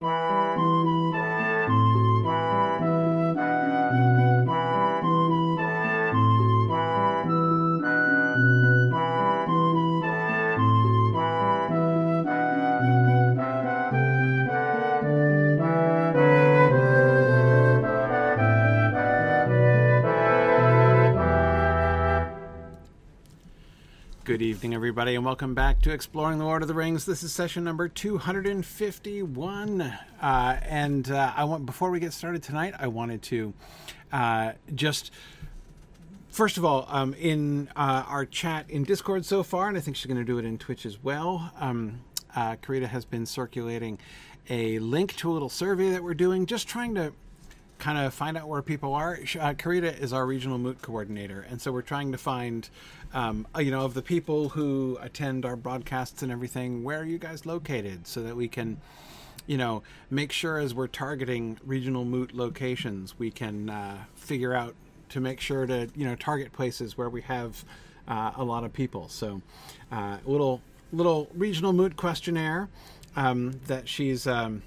Good everybody, and welcome back to Exploring the Lord of the Rings. This is session number 251. Uh, and uh, I want, before we get started tonight, I wanted to uh, just, first of all, um, in uh, our chat in Discord so far, and I think she's going to do it in Twitch as well, um, uh, Karita has been circulating a link to a little survey that we're doing, just trying to kind of find out where people are. Uh, Karita is our regional moot coordinator, and so we're trying to find, um, uh, you know, of the people who attend our broadcasts and everything, where are you guys located, so that we can, you know, make sure as we're targeting regional moot locations, we can uh, figure out to make sure to, you know, target places where we have uh, a lot of people. So, uh, little little regional moot questionnaire um, that she's. Um,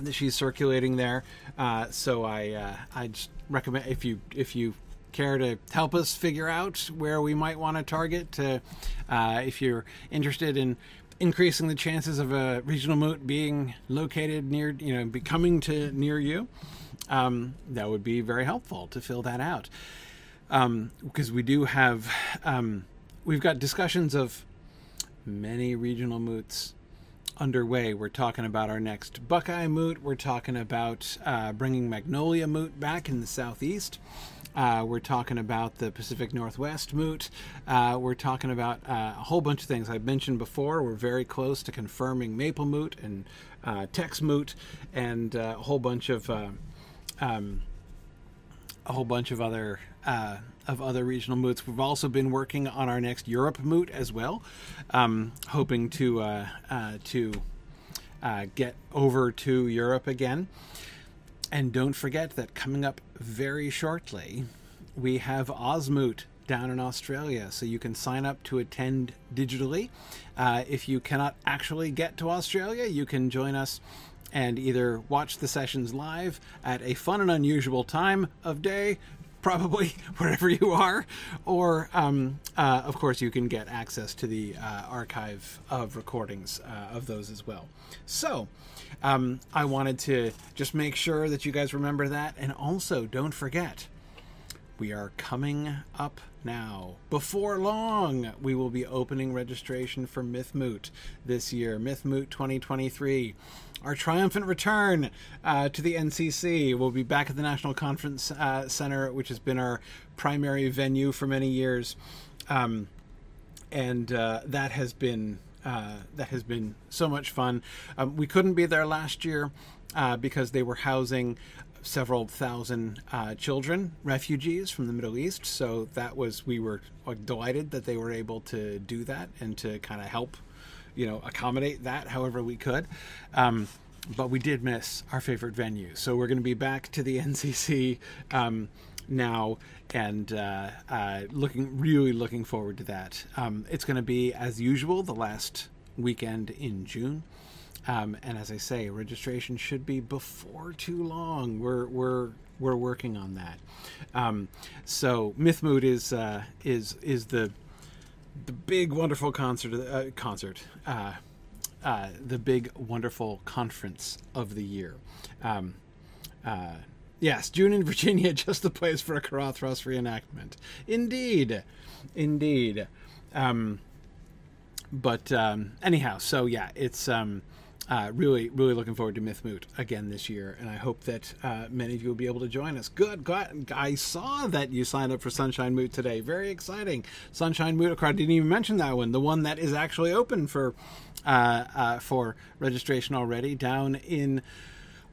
that she's circulating there. Uh, so I uh, I just recommend if you if you care to help us figure out where we might want to target, to, uh, if you're interested in increasing the chances of a regional moot being located near you know becoming to near you, um, that would be very helpful to fill that out. Because um, we do have um, we've got discussions of many regional moots underway. We're talking about our next Buckeye Moot. We're talking about uh, bringing Magnolia Moot back in the southeast. Uh, we're talking about the Pacific Northwest Moot. Uh, we're talking about uh, a whole bunch of things I've mentioned before. We're very close to confirming Maple Moot and uh, Tex Moot and uh, a whole bunch of um, a whole bunch of other uh, of other regional moots. We've also been working on our next Europe moot as well, um, hoping to uh, uh, to uh, get over to Europe again. And don't forget that coming up very shortly, we have Osmoot down in Australia, so you can sign up to attend digitally. Uh, if you cannot actually get to Australia, you can join us and either watch the sessions live at a fun and unusual time of day probably wherever you are, or um, uh, of course you can get access to the uh, archive of recordings uh, of those as well. So um, I wanted to just make sure that you guys remember that, and also don't forget we are coming up now. Before long, we will be opening registration for Mythmoot this year, Mythmoot 2023 our triumphant return uh, to the NCC. We'll be back at the National Conference uh, Center, which has been our primary venue for many years, um, and uh, that has been uh, that has been so much fun. Um, we couldn't be there last year uh, because they were housing several thousand uh, children, refugees from the Middle East. So that was we were delighted that they were able to do that and to kind of help you know accommodate that however we could. Um, but we did miss our favorite venue, so we're going to be back to the NCC um, now, and uh, uh, looking really looking forward to that. Um, it's going to be as usual the last weekend in June. Um, and as I say, registration should be before too long. We're we're we're working on that. Um, so Mythmoot is uh, is is the the big wonderful concert uh, concert uh, uh, the big wonderful conference of the year. Um, uh, yes june in virginia just the place for a Caradhras reenactment. Indeed. Indeed. Um, but um, anyhow so yeah it's um, uh, really, really looking forward to Mythmoot again this year, and I hope that uh, many of you will be able to join us. Good, God, I saw that you signed up for Sunshine Moot today. Very exciting. Sunshine Moot. I didn't even mention that one. The one that is actually open for uh, uh for registration already down in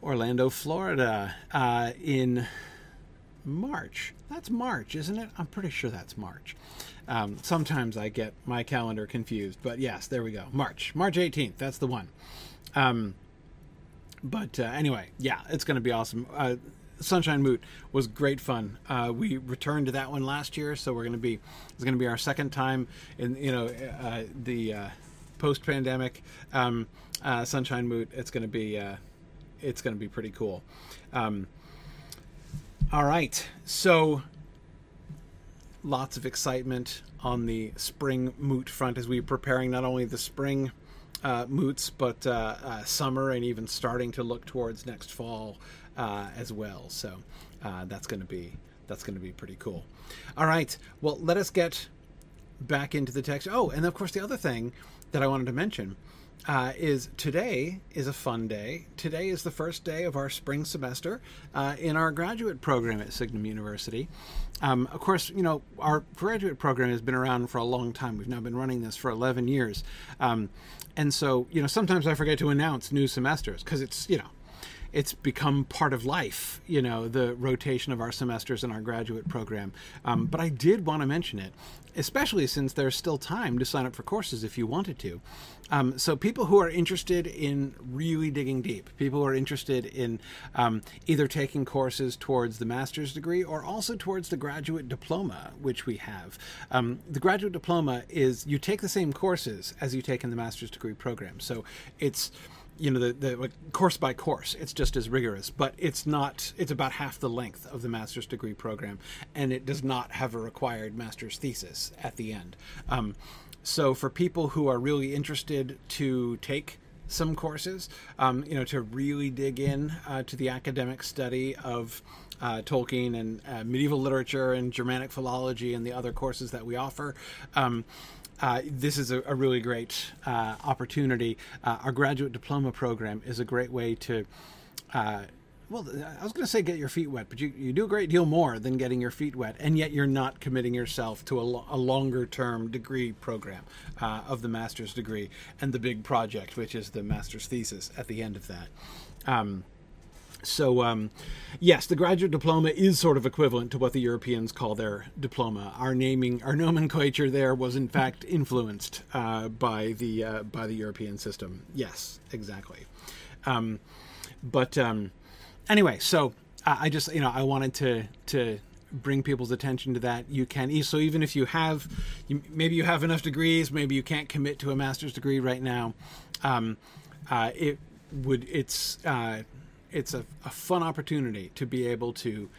Orlando, Florida, uh, in March. That's March, isn't it? I'm pretty sure that's March. Um, sometimes I get my calendar confused, but yes, there we go. March, March 18th. That's the one. Um, but uh, anyway, yeah, it's going to be awesome. Uh, Sunshine Moot was great fun. Uh, we returned to that one last year, so we're going to be it's going to be our second time in you know uh, the uh, post pandemic um, uh, Sunshine Moot. It's going to be uh, it's going to be pretty cool. Um, all right, so lots of excitement on the spring moot front as we're preparing not only the spring uh, moots, but uh, uh, summer and even starting to look towards next fall uh, as well. So uh, that's going to be that's going to be pretty cool. All right, well, let us get back into the text. Oh, and of course, the other thing that I wanted to mention uh, is today is a fun day. Today is the first day of our spring semester uh, in our graduate program at Signum University. Um, of course, you know, our graduate program has been around for a long time. We've now been running this for 11 years. Um, and so, you know, sometimes I forget to announce new semesters because it's, you know, it's become part of life, you know, the rotation of our semesters in our graduate program. Um, but I did want to mention it, especially since there's still time to sign up for courses if you wanted to. Um, so, people who are interested in really digging deep, people who are interested in um, either taking courses towards the master's degree or also towards the graduate diploma, which we have. Um, the graduate diploma is you take the same courses as you take in the master's degree program. So, it's you know the, the like course by course it's just as rigorous but it's not it's about half the length of the master's degree program and it does not have a required master's thesis at the end um, so for people who are really interested to take some courses um, you know to really dig in uh, to the academic study of uh, Tolkien and uh, medieval literature and Germanic philology and the other courses that we offer. Um, uh, this is a, a really great uh, opportunity. Uh, our graduate diploma program is a great way to. Well, I was going to say get your feet wet, but you, you do a great deal more than getting your feet wet, and yet you're not committing yourself to a, a longer term degree program uh, of the master's degree and the big project, which is the master's thesis at the end of that. Um, so, um, yes, the graduate diploma is sort of equivalent to what the Europeans call their diploma. Our naming, our nomenclature there was in fact influenced uh, by the uh, by the European system. Yes, exactly. Um, but um, anyway, so I just you know I wanted to to bring people's attention to that. You can so even if you have you, maybe you have enough degrees, maybe you can't commit to a master's degree right now. Um, uh, it would it's uh, it's a, a fun opportunity to be able to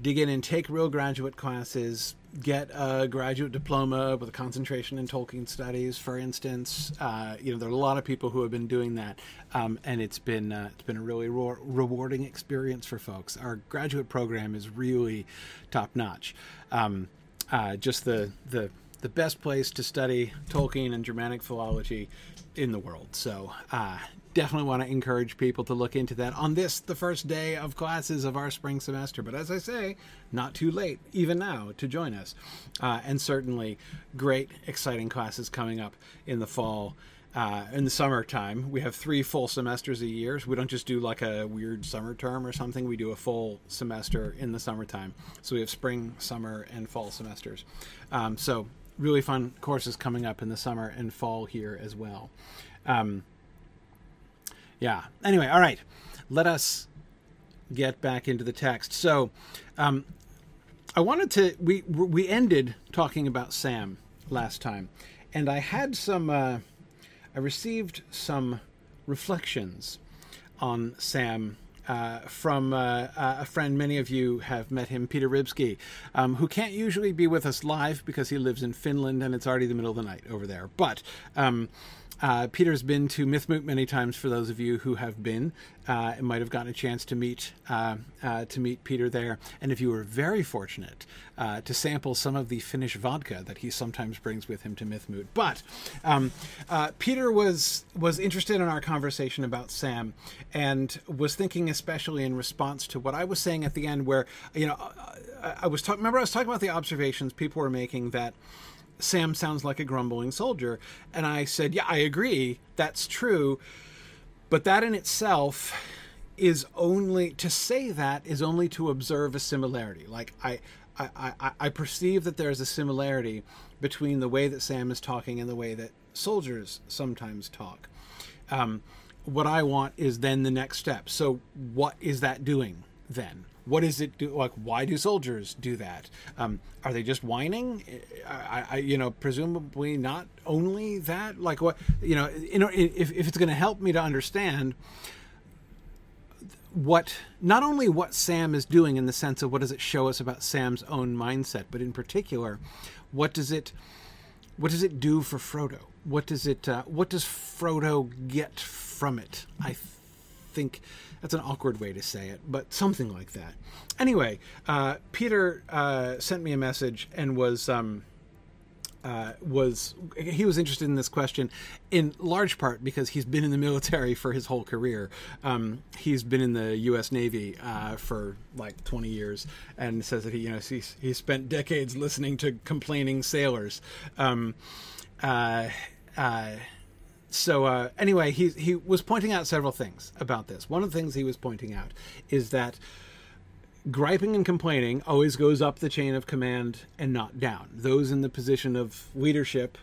dig in and take real graduate classes, get a graduate diploma with a concentration in Tolkien studies, for instance. Uh, you know, there are a lot of people who have been doing that, um, and it's been uh, it's been a really rewarding experience for folks. Our graduate program is really top notch. Um, uh, just the the the best place to study Tolkien and Germanic philology in the world. So uh, definitely want to encourage people to look into that on this, the first day of classes of our spring semester. But as I say, not too late, even now, to join us. Uh, and certainly great, exciting classes coming up in the fall. Uh, in the summertime, we have three full semesters a year. So we don't just do like a weird summer term or something. We do a full semester in the summertime. So we have spring, summer, and fall semesters. Um, so really fun courses coming up in the summer and fall here as well. Um, yeah. Anyway, all right. Let us get back into the text. So, um, I wanted to. We we ended talking about Sam last time, and I had some. Uh, I received some reflections on Sam uh, from uh, a friend. Many of you have met him, Peter Ribsky, um, who can't usually be with us live because he lives in Finland and it's already the middle of the night over there. But um, uh, Peter's been to Mythmoot many times. For those of you who have been, uh, and might have gotten a chance to meet uh, uh, to meet Peter there. And if you were very fortunate uh, to sample some of the Finnish vodka that he sometimes brings with him to Mythmoot. But um, Peter was was interested in our conversation about Sam, and was thinking especially in response to what I was saying at the end, where you know I, I was talking. Remember, I was talking about the observations people were making that. Sam sounds like a grumbling soldier. And I said, Yeah, I agree. That's true. But that in itself is only to say that is only to observe a similarity. Like I, I, I, I perceive that there is a similarity between the way that Sam is talking and the way that soldiers sometimes talk. Um, what I want is then the next step. So, what is that doing then? What is it do like why do soldiers do that um, are they just whining I, I, you know presumably not only that like what you know you know if, if it's going to help me to understand what not only what Sam is doing in the sense of what does it show us about Sam's own mindset, but in particular, what does it what does it do for Frodo? What does it uh, what does Frodo get from it? I think that's an awkward way to say it, but something like that. Anyway, uh, Peter uh, sent me a message and was. Um, uh, was he was interested in this question in large part because he's been in the military for his whole career. Um, he's been in the U.S. Navy uh, for like 20 years, and says that he you know he's he spent decades listening to complaining sailors. Um, uh, uh so uh, anyway, he he was pointing out several things about this. One of the things he was pointing out is that griping and complaining always goes up the chain of command and not down. Those in the position of leadership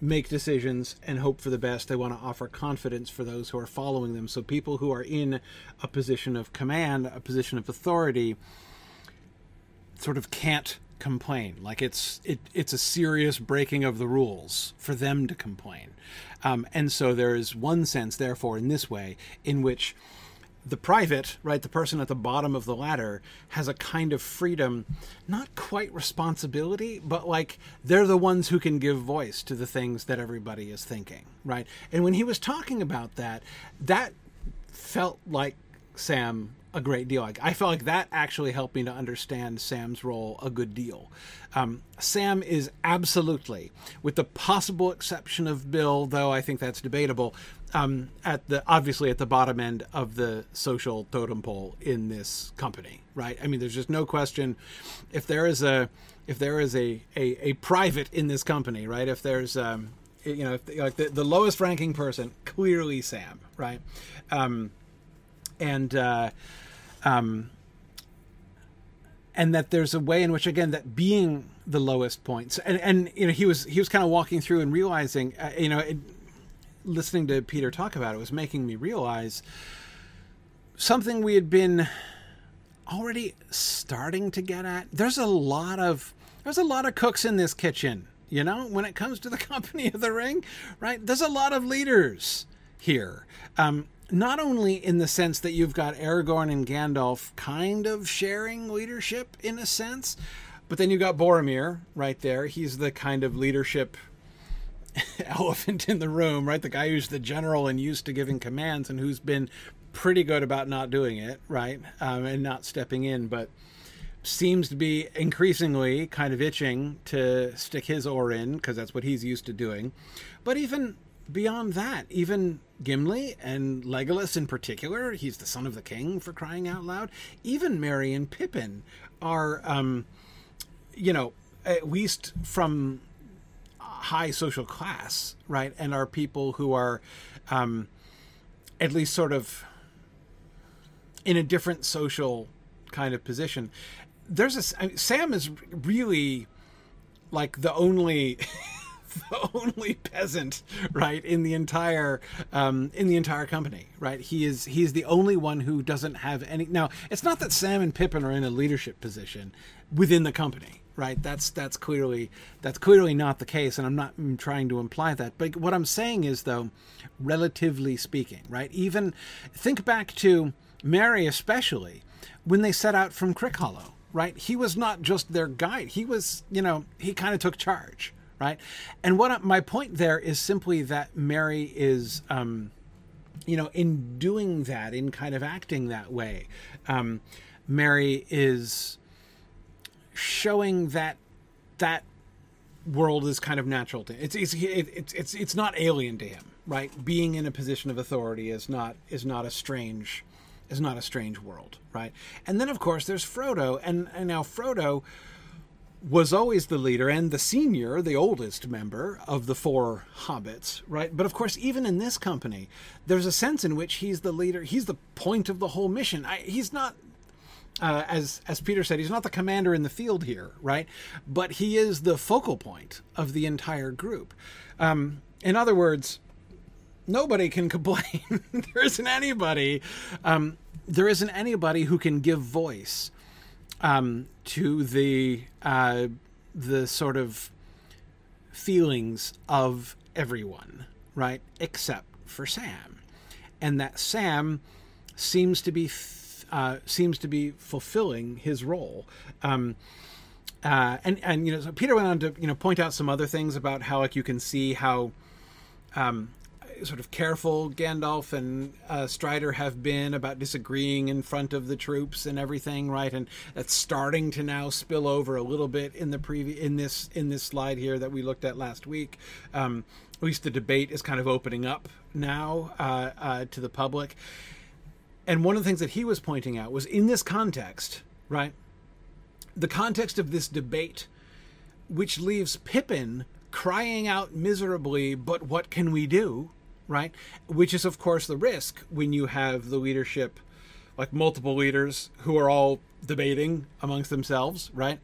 make decisions and hope for the best. They want to offer confidence for those who are following them. So people who are in a position of command, a position of authority, sort of can't complain. Like it's it it's a serious breaking of the rules for them to complain. Um, and so there is one sense, therefore, in this way, in which the private, right, the person at the bottom of the ladder, has a kind of freedom, not quite responsibility, but like they're the ones who can give voice to the things that everybody is thinking, right? And when he was talking about that, that felt like Sam a great deal. I felt like that actually helped me to understand Sam's role a good deal. Um, Sam is absolutely, with the possible exception of Bill, though I think that's debatable, um, at the obviously at the bottom end of the social totem pole in this company, right? I mean, there's just no question. If there is a if there is a a, a private in this company, right? If there's um, you know, if, like the, the lowest ranking person, clearly Sam, right? Um, and uh, um, and that there's a way in which again that being the lowest points and and you know he was he was kind of walking through and realizing uh, you know it, listening to Peter talk about it was making me realize something we had been already starting to get at. There's a lot of there's a lot of cooks in this kitchen you know when it comes to the company of the ring right? There's a lot of leaders here. Um, not only in the sense that you've got Aragorn and Gandalf kind of sharing leadership in a sense, but then you've got Boromir right there. He's the kind of leadership elephant in the room, right? The guy who's the general and used to giving commands and who's been pretty good about not doing it, right? Um, and not stepping in, but seems to be increasingly kind of itching to stick his oar in because that's what he's used to doing. But even beyond that, even Gimli and Legolas in particular, he's the son of the king for crying out loud. Even Merry and Pippin are, um, you know, at least from high social class, right? And are people who are um, at least sort of in a different social kind of position. There's a Sam is really like the only the only peasant, right, in the entire um, in the entire company, right? He is he's the only one who doesn't have any. Now, it's not that Sam and Pippin are in a leadership position within the company, right? That's that's clearly that's clearly not the case, and I'm not trying to imply that. But what I'm saying is, though, relatively speaking, right? Even think back to Merry, especially when they set out from Crickhollow right? He was not just their guide. He was, you know, he kind of took charge, right? And what my point there is simply that Merry is, um, you know, in doing that, in kind of acting that way, um, Merry is showing that that world is kind of natural to him. It's it's it's it's it's not alien to him, right? Being in a position of authority is not is not a strange is not a strange world, right? And then of course there's Frodo, and, and now Frodo was always the leader and the senior, the oldest member of the four hobbits, right? But of course, even in this company, there's a sense in which he's the leader. He's the point of the whole mission. I, he's not, uh, as as Peter said, he's not the commander in the field here, right? But he is the focal point of the entire group. Um, in other words, nobody can complain. there isn't anybody. Um, there isn't anybody who can give voice um, to the uh, the sort of feelings of everyone, right? Except for Sam, and that Sam seems to be uh, seems to be fulfilling his role. Um, uh, and and you know, so Peter went on to you know point out some other things about how like you can see how um, sort of careful Gandalf and uh, Strider have been about disagreeing in front of the troops and everything, right? And that's starting to now spill over a little bit in the previous in this in this slide here that we looked at last week. Um, at least the debate is kind of opening up now uh, uh, to the public. And one of the things that he was pointing out was in this context, right? The context of this debate, which leaves Pippin crying out miserably, but what can we do? Right? Which is, of course, the risk when you have the leadership, like multiple leaders who are all debating amongst themselves, right?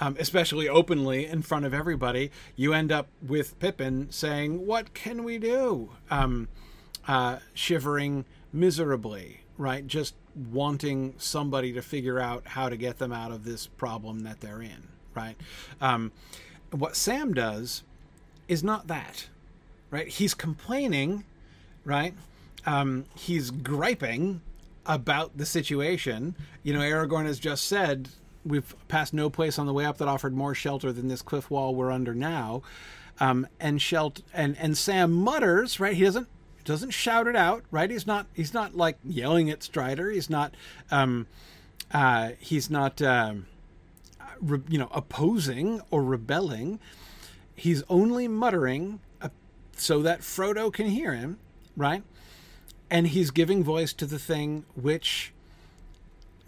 Um, especially openly in front of everybody, you end up with Pippin saying, What can we do? Um, uh, shivering miserably, right? Just wanting somebody to figure out how to get them out of this problem that they're in, right? Um, what Sam does is not that, right? He's complaining, right? Um, he's griping about the situation. You know, Aragorn has just said, we've passed no place on the way up that offered more shelter than this cliff wall we're under now. Um, and Shelt and and Sam mutters, right? He doesn't doesn't shout it out, right? He's not he's not like yelling at Strider. He's not um, uh, he's not um, re, you know opposing or rebelling. He's only muttering so that Frodo can hear him, right? And he's giving voice to the thing which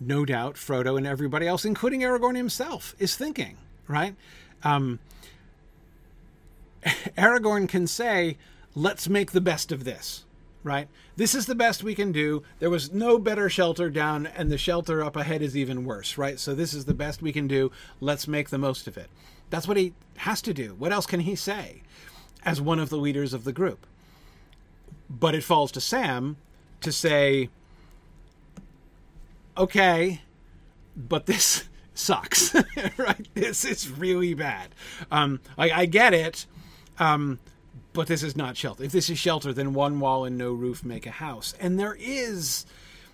no doubt Frodo and everybody else, including Aragorn himself, is thinking, right? Um, Aragorn can say, let's make the best of this, right? This is the best we can do. There was no better shelter down, and the shelter up ahead is even worse, right? So this is the best we can do. Let's make the most of it. That's what he has to do. What else can he say as one of the leaders of the group? But it falls to Sam to say, okay, but this sucks, right? This is really bad. Um, I, I get it, um, but this is not shelter. If this is shelter, then one wall and no roof make a house. And there is.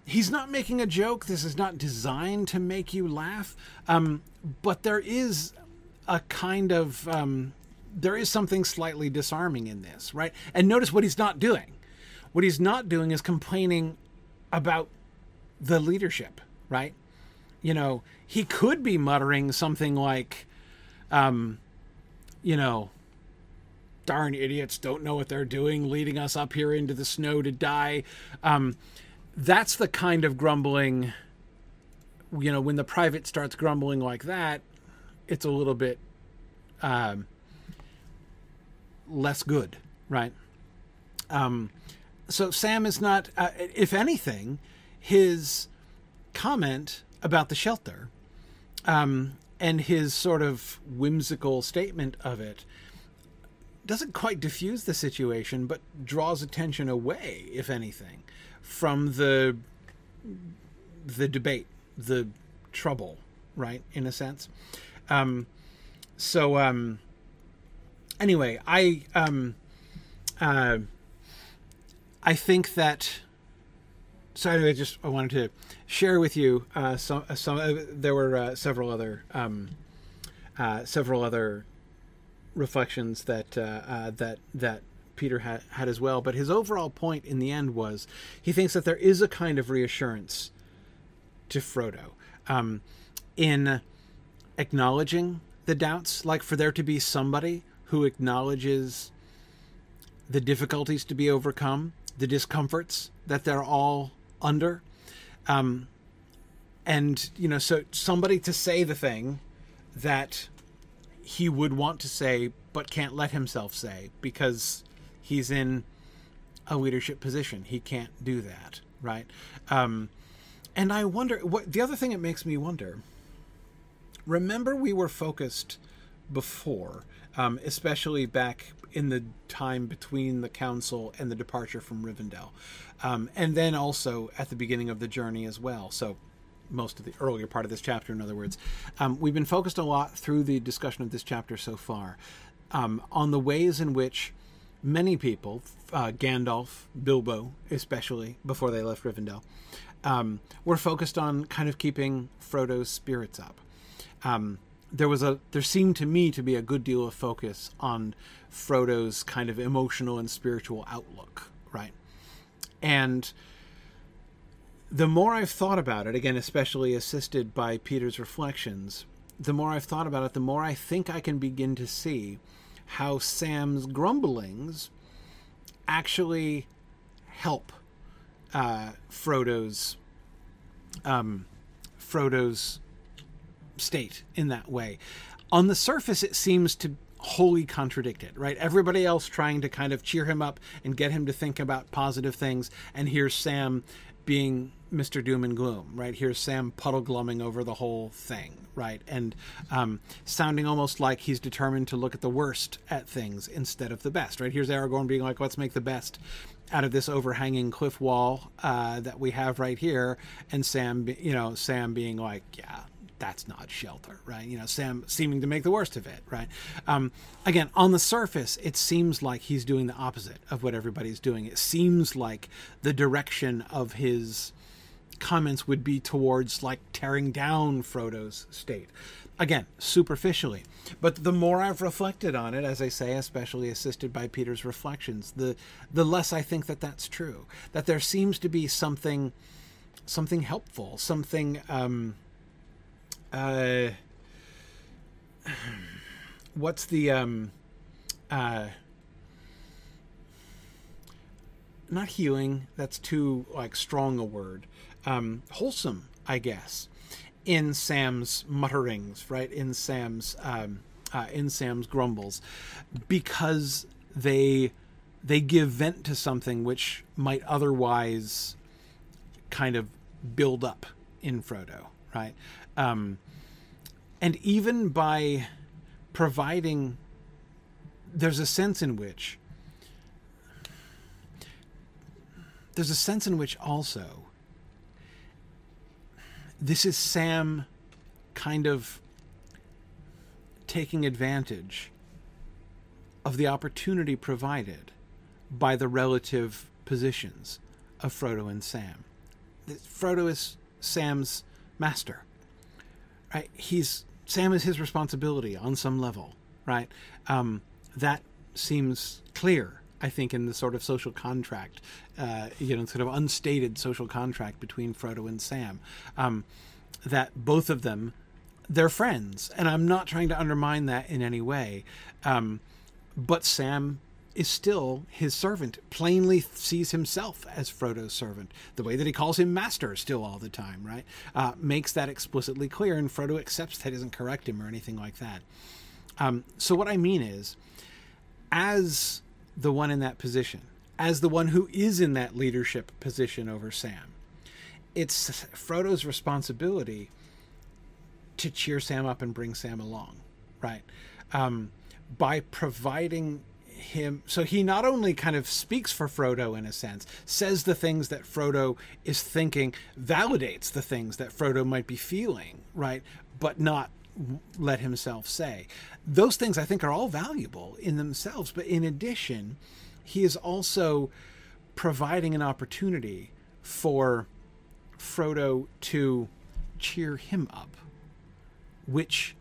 He's not making a joke. This is not designed to make you laugh. Um, but there is a kind of. Um, there is something slightly disarming in this, right? And notice what he's not doing. What he's not doing is complaining about the leadership, right? You know, he could be muttering something like, um, you know, darn idiots don't know what they're doing, leading us up here into the snow to die. Um, that's the kind of grumbling, you know, when the private starts grumbling like that, it's a little bit um, less good, right? Um, so Sam is not, uh, if anything, his comment about the shelter um, and his sort of whimsical statement of it doesn't quite diffuse the situation, but draws attention away, if anything, from the the debate, the trouble, right? In a sense. Um, so um, anyway, I um, uh, I think that so anyway, I just I wanted to share with you uh, some uh, some. Uh, there were uh, several other um, uh, several other reflections that that that Peter had had as well. But his overall point in the end was he thinks that there is a kind of reassurance to Frodo um, in acknowledging the doubts, like for there to be somebody who acknowledges the difficulties to be overcome, the discomforts that they're all under. Um, and, you know, so somebody to say the thing that he would want to say but can't let himself say because he's in a leadership position. He can't do that, right? Um, and I wonder what the other thing it makes me wonder. Remember, we were focused before, um, especially back in the time between the council and the departure from Rivendell, um, and then also at the beginning of the journey as well. So most of the earlier part of this chapter, in other words, um, we've been focused a lot through the discussion of this chapter so far um, on the ways in which many people, uh, Gandalf, Bilbo, especially before they left Rivendell, um, were focused on kind of keeping Frodo's spirits up. Um, there was a there seemed to me to be a good deal of focus on Frodo's kind of emotional and spiritual outlook, right? And the more I've thought about it, again, especially assisted by Peter's reflections, the more I've thought about it, the more I think I can begin to see how Sam's grumblings actually help uh, Frodo's um, Frodo's state in that way. On the surface, it seems to wholly contradict it, right? Everybody else trying to kind of cheer him up and get him to think about positive things, and here's Sam being Mr. Doom and Gloom, right? Here's Sam puddle glumming over the whole thing, right? And um, sounding almost like he's determined to look at the worst at things instead of the best, right? Here's Aragorn being like, let's make the best out of this overhanging cliff wall uh, that we have right here, and Sam, you know, Sam being like, yeah, that's not shelter, right? You know, Sam seeming to make the worst of it, right? Um, again, on the surface, it seems like he's doing the opposite of what everybody's doing. It seems like the direction of his comments would be towards like tearing down Frodo's state. Again, superficially. But the more I've reflected on it, as I say, especially assisted by Peter's reflections, the the less I think that that's true. That there seems to be something something helpful, something um, uh, what's the um, uh, not healing? That's too like strong a word. Um, wholesome, I guess, in Sam's mutterings, right? In Sam's um, uh, in Sam's grumbles, because they they give vent to something which might otherwise kind of build up in Frodo, right? Um, and even by providing, there's a sense in which, there's a sense in which also, this is Sam kind of taking advantage of the opportunity provided by the relative positions of Frodo and Sam. Frodo is Sam's master right? He's Sam is his responsibility on some level, right? Um, that seems clear, I think, in the sort of social contract, uh, you know, sort of unstated social contract between Frodo and Sam. Um, that both of them, they're friends, and I'm not trying to undermine that in any way. Um, but Sam is still his servant, plainly sees himself as Frodo's servant. The way that he calls him master still all the time, right? Uh, makes that explicitly clear, and Frodo accepts that, doesn't correct him or anything like that. Um, so, what I mean is, as the one in that position, as the one who is in that leadership position over Sam, it's Frodo's responsibility to cheer Sam up and bring Sam along, right? Um, by providing him so he not only kind of speaks for Frodo in a sense, says the things that Frodo is thinking, validates the things that Frodo might be feeling, right? But not let himself say. Those things I think are all valuable in themselves, but in addition, he is also providing an opportunity for Frodo to cheer him up, which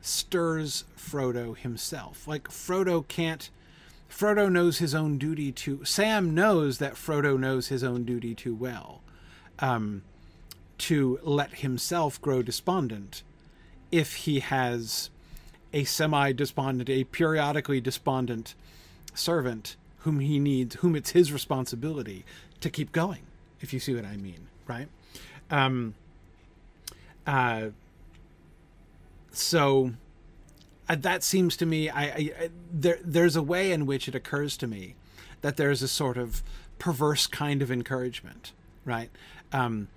stirs Frodo himself. Like Frodo can't Frodo knows his own duty too. Sam knows that Frodo knows his own duty too well um, to let himself grow despondent if he has a semi despondent, a periodically despondent servant whom he needs, whom it's his responsibility to keep going, if you see what I mean, right? Um, uh, so that seems to me I, I, there there's a way in which it occurs to me that there's a sort of perverse kind of encouragement right? Um,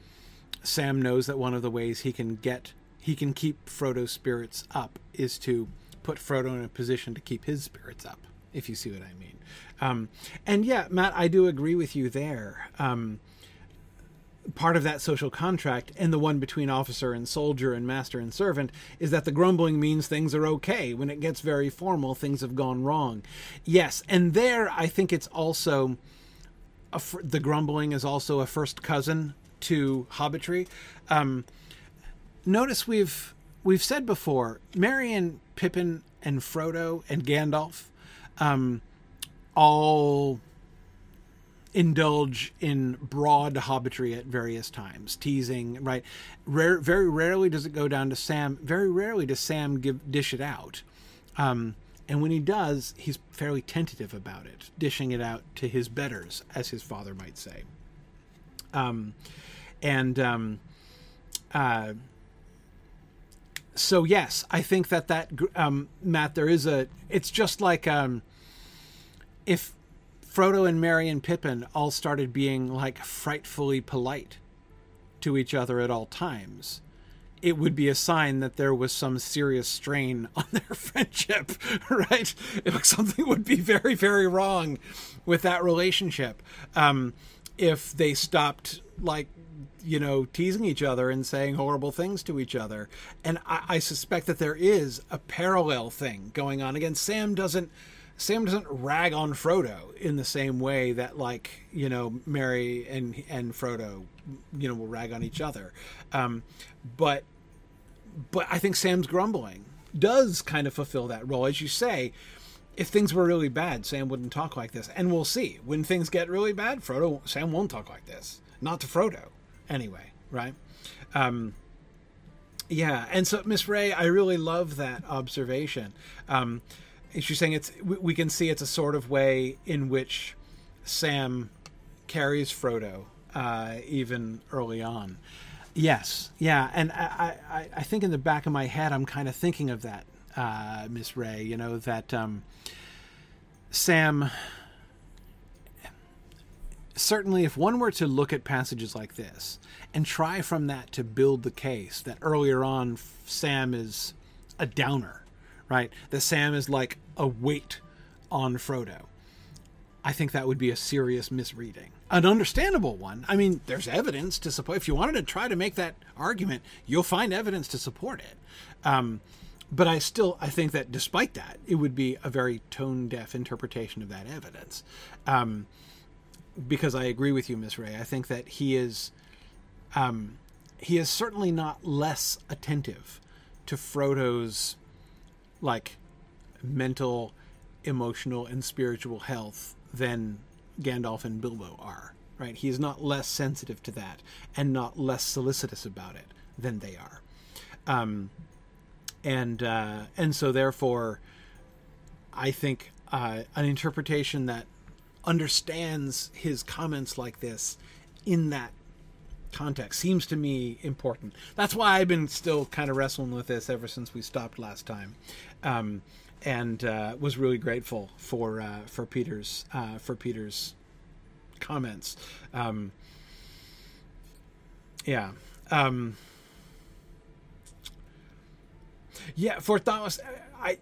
sam knows that one of the ways he can get he can keep frodo's spirits up is to put frodo in a position to keep his spirits up if you see what i mean. Um, and yeah matt i do agree with you there. Um, part of that social contract and the one between officer and soldier and master and servant is that the grumbling means things are okay when it gets very formal things have gone wrong yes and there i think it's also the grumbling is also a first cousin to hobbitry. Um, notice we've we've said before, Marion, Pippin and Frodo and Gandalf, um, all indulge in broad hobbitry at various times, teasing, right? Rare, very rarely does it go down to Sam. Very rarely does Sam give dish it out. Um, and when he does, he's fairly tentative about it, dishing it out to his betters, as his father might say. Um, and um, uh, so, yes, I think that that um, Matt, there is a. It's just like um, if Frodo and Merry and Pippin all started being like frightfully polite to each other at all times it would be a sign that there was some serious strain on their friendship, right? If something would be very, very wrong with that relationship. Um, if they stopped, like, you know, teasing each other and saying horrible things to each other. And I, I suspect that there is a parallel thing going on. Again, Sam doesn't. Sam doesn't rag on Frodo in the same way that, like, you know, Merry and and Frodo, you know, will rag on each other. Um, but but I think Sam's grumbling does kind of fulfill that role. As you say, if things were really bad, Sam wouldn't talk like this. And we'll see. When things get really bad, Frodo Sam won't talk like this. Not to Frodo. Anyway, right? Um yeah, and so Miss Ray, I really love that observation. Um she's saying it's we can see it's a sort of way in which Sam carries Frodo uh, even early on. Yes, yeah, and I, I, I think in the back of my head, I'm kind of thinking of that, uh, Miss Ray. You know that um, Sam. Certainly, if one were to look at passages like this and try from that to build the case that earlier on Sam is a downer, right? That Sam is like a weight on Frodo. I think that would be a serious misreading an understandable one. I mean, there's evidence to support. If you wanted to try to make that argument, you'll find evidence to support it. Um, but I still I think that despite that, it would be a very tone deaf interpretation of that evidence. Um, because I agree with you, Miss Ray. I think that he is um, he is certainly not less attentive to Frodo's like mental, emotional, and spiritual health than Gandalf and Bilbo are. Right? He is not less sensitive to that and not less solicitous about it than they are. Um, and uh, and so therefore, I think uh, an interpretation that understands his comments like this in that context seems to me important. That's why I've been still kind of wrestling with this ever since we stopped last time. Um, and uh, was really grateful for uh, for Peter's uh, for Peter's comments. Um, yeah, um, yeah. For Thomas, I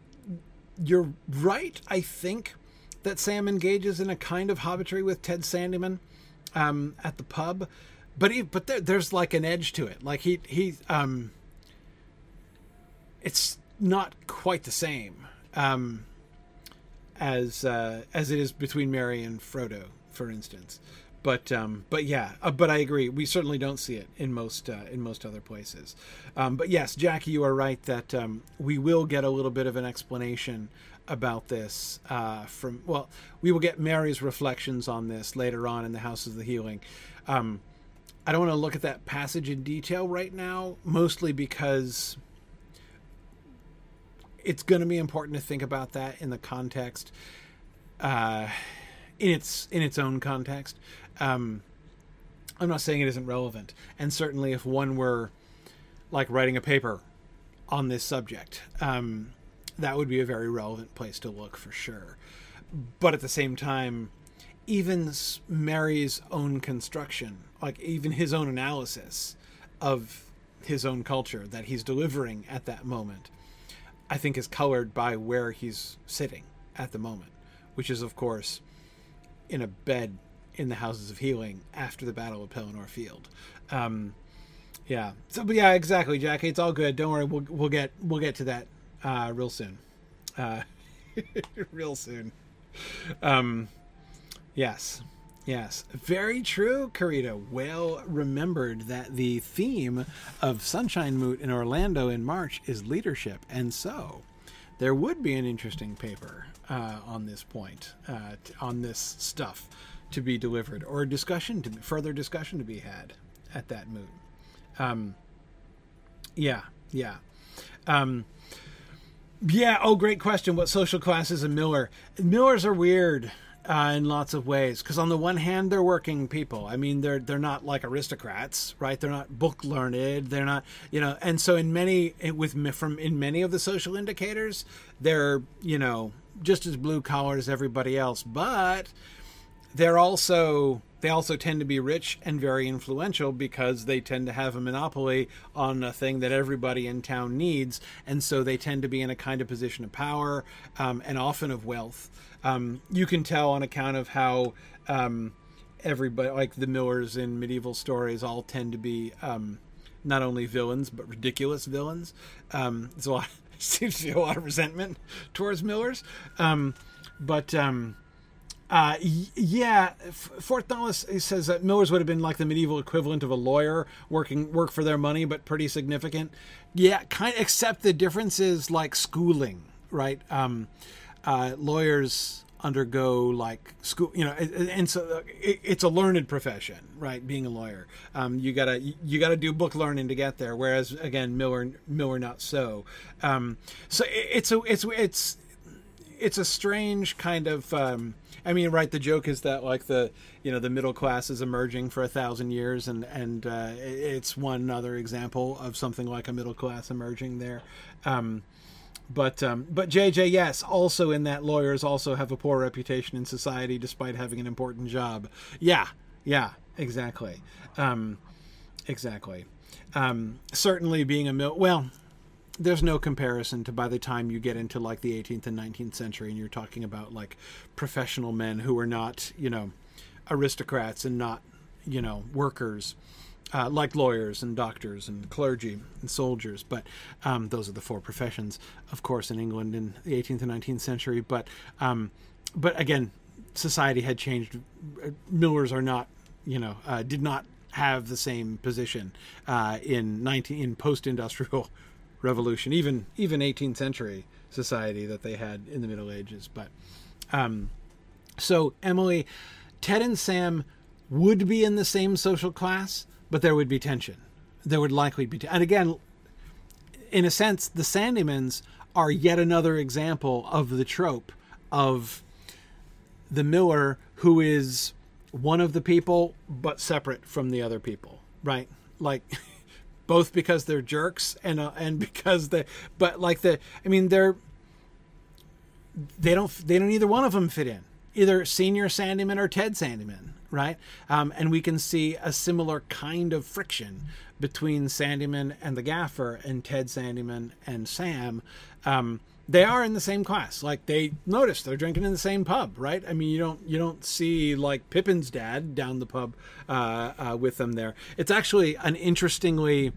you're right. I think that Sam engages in a kind of hobbitry with Ted Sandyman um, at the pub, but he, but there, there's like an edge to it. Like he he um, it's not quite the same um, as uh, as it is between Merry and Frodo, for instance. But um, but yeah, uh, but I agree. We certainly don't see it in most uh, in most other places. Um, but yes, Jackie, you are right that um, we will get a little bit of an explanation about this uh, from well, we will get Merry's reflections on this later on in the House of the Healing. Um, I don't want to look at that passage in detail right now, mostly because it's going to be important to think about that in the context, uh, in its in its own context. Um, I'm not saying it isn't relevant, and certainly if one were like writing a paper on this subject, um, that would be a very relevant place to look for sure. But at the same time, even Merry's own construction, like even his own analysis of his own culture that he's delivering at that moment I think is colored by where he's sitting at the moment, which is, of course, in a bed in the Houses of Healing after the Battle of Pelennor Field. Um, yeah. So, but yeah, exactly, Jackie. It's all good. Don't worry. We'll we'll get we'll get to that uh, real soon. Uh, real soon. Um, yes. Yes, very true, Karita. Well remembered that the theme of Sunshine Moot in Orlando in March is leadership, and so there would be an interesting paper uh, on this point, uh, t- on this stuff to be delivered, or discussion to further discussion to be had at that moot. Um, yeah, yeah. Um, yeah. Oh, great question. What social class is a Miller? Millers are weird uh, in lots of ways because on the one hand they're working people. I mean they're they're not like aristocrats, right? They're not book learned. They're not you know. And so in many with from in many of the social indicators, they're you know just as blue collar as everybody else, but they're also they also tend to be rich and very influential because they tend to have a monopoly on a thing that everybody in town needs, and so they tend to be in a kind of position of power um, and often of wealth. Um, you can tell on account of how um, everybody, like the Millers in medieval stories, all tend to be um, not only villains but ridiculous villains. Um, there's a lot, seems to be a lot of resentment towards Millers, um, but. Um, uh, yeah, Fort Thales says that Millers would have been like the medieval equivalent of a lawyer working work for their money, but pretty significant. Yeah, kind except the difference is like schooling, right? Um, uh, lawyers undergo like school you know and so it, it's a learned profession right being a lawyer um, you gotta you gotta do book learning to get there whereas again miller miller not so um, so it, it's a it's it's it's a strange kind of um, I mean, right? The joke is that like the you know the middle class is emerging for a thousand years, and and uh, it's one other example of something like a middle class emerging there. Um, but um, but JJ, yes, also in that lawyers also have a poor reputation in society despite having an important job. Yeah, yeah, exactly, um, exactly. Um, certainly, being a mil- well, there's no comparison to by the time you get into like the 18th and 19th century and you're talking about like professional men who are not you know aristocrats and not you know workers uh, like lawyers and doctors and clergy and soldiers but um, those are the four professions of course in england in the 18th and 19th century but um, but again society had changed millers are not you know uh, did not have the same position uh, in 19 in post-industrial revolution, even even 18th century society that they had in the Middle Ages. But um, so Emily, Ted and Sam would be in the same social class, but there would be tension. There would likely be, t- and again, in a sense, the Sandymans are yet another example of the trope of the Miller who is one of the people but separate from the other people, right? Like both because they're jerks and uh, and because they but like the I mean they're they don't they don't either one of them fit in either senior Sandyman or Ted Sandyman right um, and we can see a similar kind of friction between Sandyman and the gaffer and Ted Sandyman and Sam um, they are in the same class. Like they notice they're drinking in the same pub, right? I mean, you don't you don't see like Pippin's dad down the pub uh, uh, with them there. It's actually an interestingly,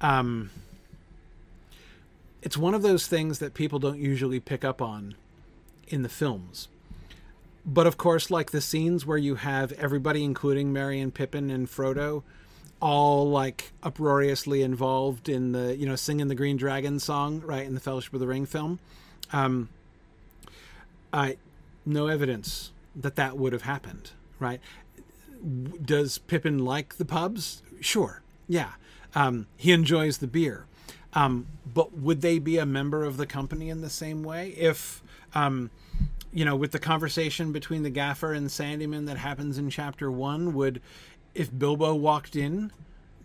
um, it's one of those things that people don't usually pick up on in the films. But of course, like the scenes where you have everybody, including Merry and Pippin and Frodo, all like uproariously involved in the you know singing the Green Dragon song right in the Fellowship of the Ring film. Um, I no evidence that that would have happened. Right? Does Pippin like the pubs? Sure. Yeah. Um, he enjoys the beer. Um, but would they be a member of the company in the same way if? Um, you know, with the conversation between the gaffer and Sandyman that happens in chapter one, would if Bilbo walked in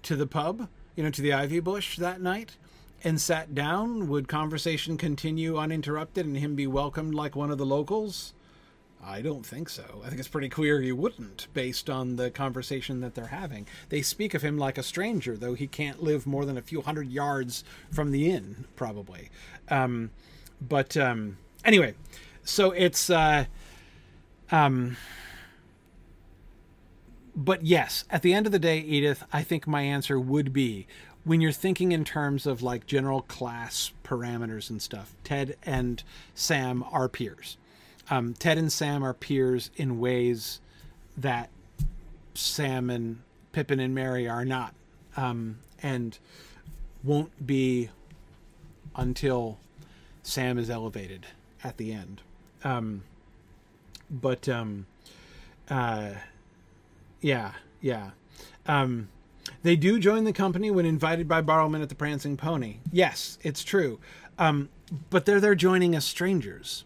to the pub, you know, to the Ivy Bush that night and sat down, would conversation continue uninterrupted and him be welcomed like one of the locals? I don't think so. I think it's pretty clear he wouldn't, based on the conversation that they're having. They speak of him like a stranger, though he can't live more than a few hundred yards from the inn, probably. Um, but um, anyway, so it's. Uh, um, but yes, at the end of the day, Edith, I think my answer would be when you're thinking in terms of like general class parameters and stuff, Ted and Sam are peers. Um, Ted and Sam are peers in ways that Sam and Pippin and Merry are not, um, and won't be until Sam is elevated at the end. Um, but um, uh, yeah, yeah. Um, they do join the company when invited by Barliman at the Prancing Pony. Yes, it's true. Um, but they're there joining as strangers.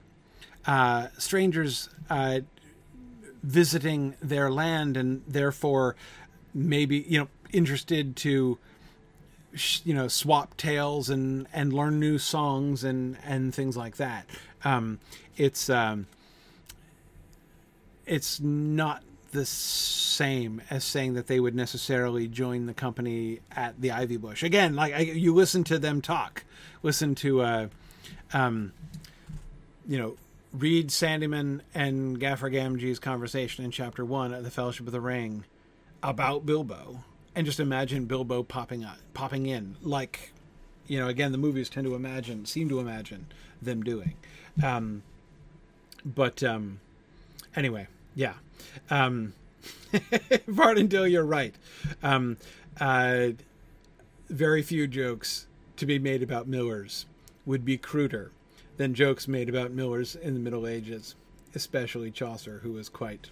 Uh, strangers uh, visiting their land and therefore maybe, you know, interested to you know swap tales and and learn new songs and and things like that um it's um it's not the same as saying that they would necessarily join the company at the Ivy Bush. Again, like I, you listen to them talk, listen to, uh, um, you know, read Sandyman and Gaffer Gamgee's conversation in Chapter One of the Fellowship of the Ring about Bilbo, and just imagine Bilbo popping up, popping in, like, you know, again, the movies tend to imagine, seem to imagine them doing. Um, but um, anyway, yeah. Um, Vardendale, you're right. Um, uh, very few jokes to be made about millers would be cruder than jokes made about millers in the Middle Ages, especially Chaucer, who was quite.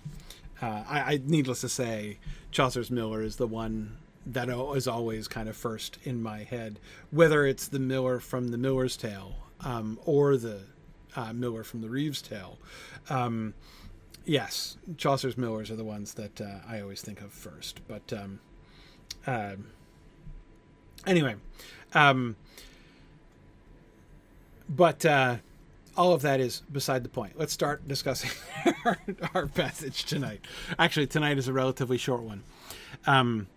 Uh, I, I, needless to say, Chaucer's Miller is the one that is always kind of first in my head, whether it's the Miller from the Miller's Tale um, or the uh, Miller from the Reeves Tale. Um, yes, Chaucer's Millers are the ones that uh, I always think of first. But um, uh, anyway, um, but uh, all of that is beside the point. Let's start discussing our, our, passage tonight. Actually, tonight is a relatively short one. Um,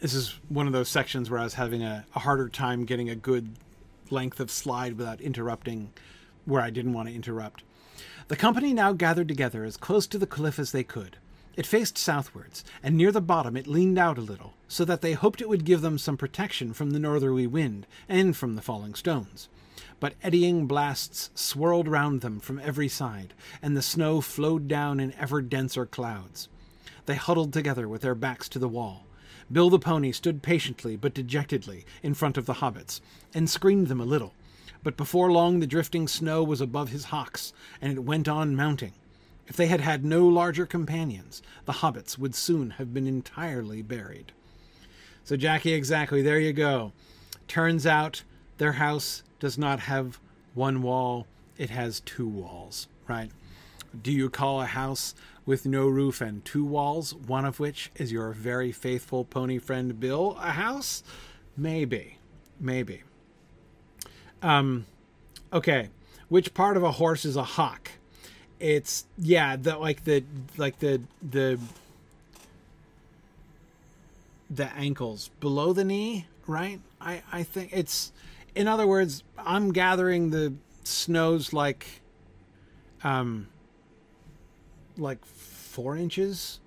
this is one of those sections where I was having a, a harder time getting a good length of slide without interrupting where I didn't want to interrupt. The company now gathered together as close to the cliff as they could. It faced southwards, and near the bottom it leaned out a little, so that they hoped it would give them some protection from the northerly wind and from the falling stones. But eddying blasts swirled round them from every side, and the snow flowed down in ever denser clouds. They huddled together with their backs to the wall. Bill the pony stood patiently but dejectedly in front of the hobbits, and screened them a little, but before long the drifting snow was above his hocks, and it went on mounting. If they had had no larger companions, the hobbits would soon have been entirely buried. So, Jackie, exactly, there you go. Turns out their house does not have one wall, it has two walls, right? Do you call a house with no roof and two walls, one of which is your very faithful pony friend Bill, a house? Maybe. Maybe. Um, okay, which part of a horse is a hock? It's yeah, the like the like the the the ankles below the knee, right? I I think it's in other words, I'm gathering the snows like um like four inches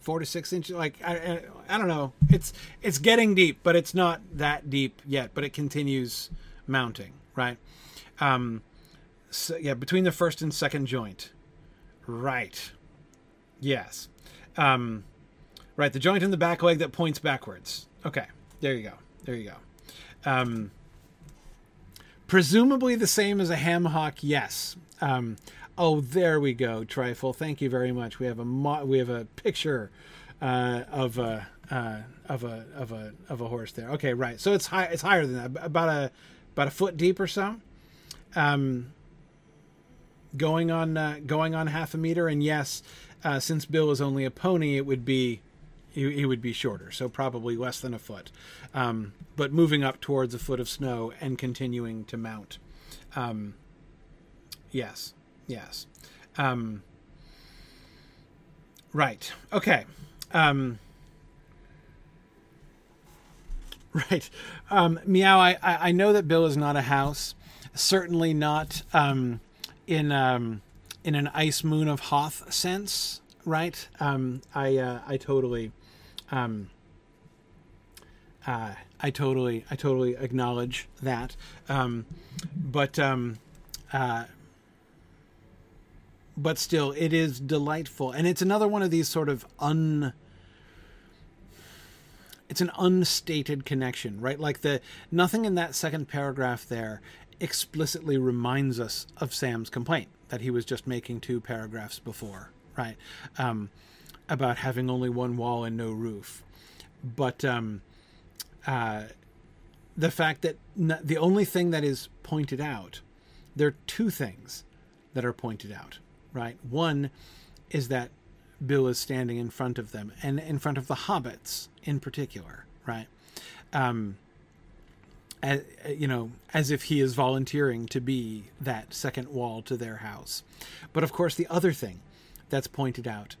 four to six inches like I, I, I don't know it's it's getting deep but it's not that deep yet but it continues mounting, right? Um, so, yeah, between the first and second joint. Right. Yes. Um, right, the joint in the back leg that points backwards. Okay, there you go. There you go. Um, presumably the same as a ham hock, yes. Um, oh, there we go, Trifle. Thank you very much. We have a mo- we have a picture uh, of a uh, of a of a of a horse there. Okay, right. So it's high. It's higher than that. About a about a foot deep or so. Um, going on uh, going on half a meter, and yes, uh, since Bill is only a pony, it would be he, would be shorter, so probably less than a foot, um, but moving up towards a foot of snow and continuing to mount. Um, yes, yes. Um, right. Okay. Um, Right. Um, Meow, I, I know that Bill is not a house. Certainly not um, in um, in an Ice Moon of Hoth sense, right? Um, I uh, I totally um, uh, I totally I totally acknowledge that. Um, but uh, but still, it is delightful, and it's another one of these sort of un. It's an unstated connection, right? Like the nothing in that second paragraph there explicitly reminds us of Sam's complaint that he was just making two paragraphs before, right? Um, about having only one wall and no roof, but um, uh, the fact that n- the only thing that is pointed out, there are two things that are pointed out, right? One is that Bill is standing in front of them and in front of the hobbits in particular, right? Um, as, you know, as if he is volunteering to be that second wall to their house. But of course, the other thing that's pointed out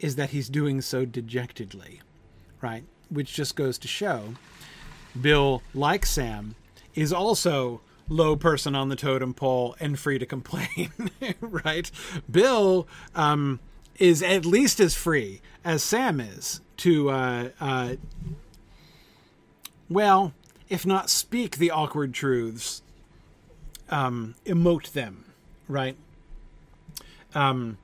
is that he's doing so dejectedly, right? Which just goes to show Bill, like Sam, is also low person on the totem pole and free to complain, right? Bill um, is at least as free as Sam is to, uh, uh, well, if not speak the awkward truths, um, emote them, right? Um,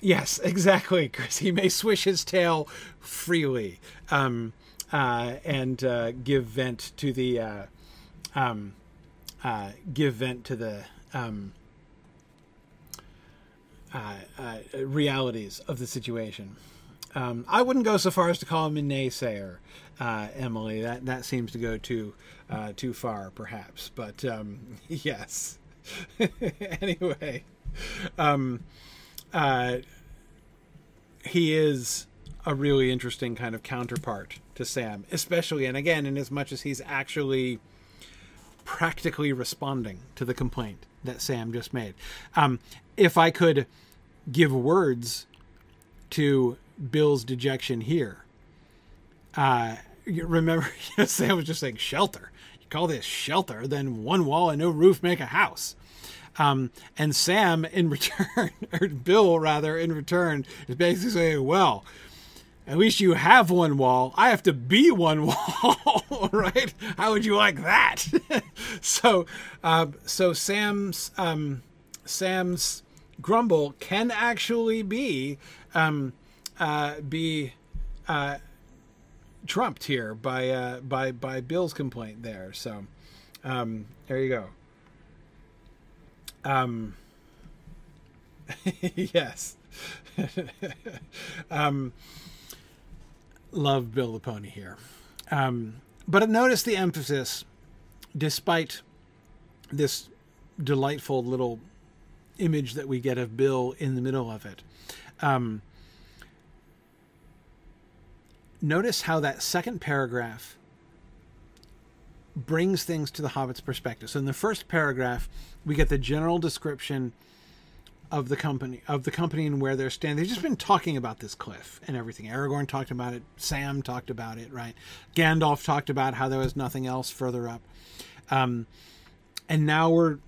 yes, exactly, Chris. He may swish his tail freely um, uh, and uh, give vent to the uh, um, uh, give vent to the um, uh, uh, realities of the situation. Um, I wouldn't go so far as to call him a naysayer, uh, Emily. That that seems to go too uh, too far, perhaps. But um, yes. anyway, um, he is a really interesting kind of counterpart to Sam, especially and again, in as much as he's actually practically responding to the complaint that Sam just made. Um, if I could give words to Bill's dejection here. Uh, remember, Sam was just saying shelter. You call this shelter, then one wall and no roof make a house. Um, and Sam, in return, or Bill rather, in return, is basically saying, well, at least you have one wall. I have to be one wall, right? How would you like that? so, uh, so Sam's um, Sam's grumble can actually be um, uh, be uh, trumped here by uh, by by Bill's complaint there. So um, there you go. Um, yes. um, love Bill the Pony here. Um, but notice the emphasis, despite this delightful little image that we get of Bill in the middle of it. Um, notice how that second paragraph brings things to the Hobbit's perspective. So in the first paragraph, we get the general description of the company of the company and where they're standing. They've just been talking about this cliff and everything. Aragorn talked about it. Sam talked about it. Right. Gandalf talked about how there was nothing else further up. Um, and now we're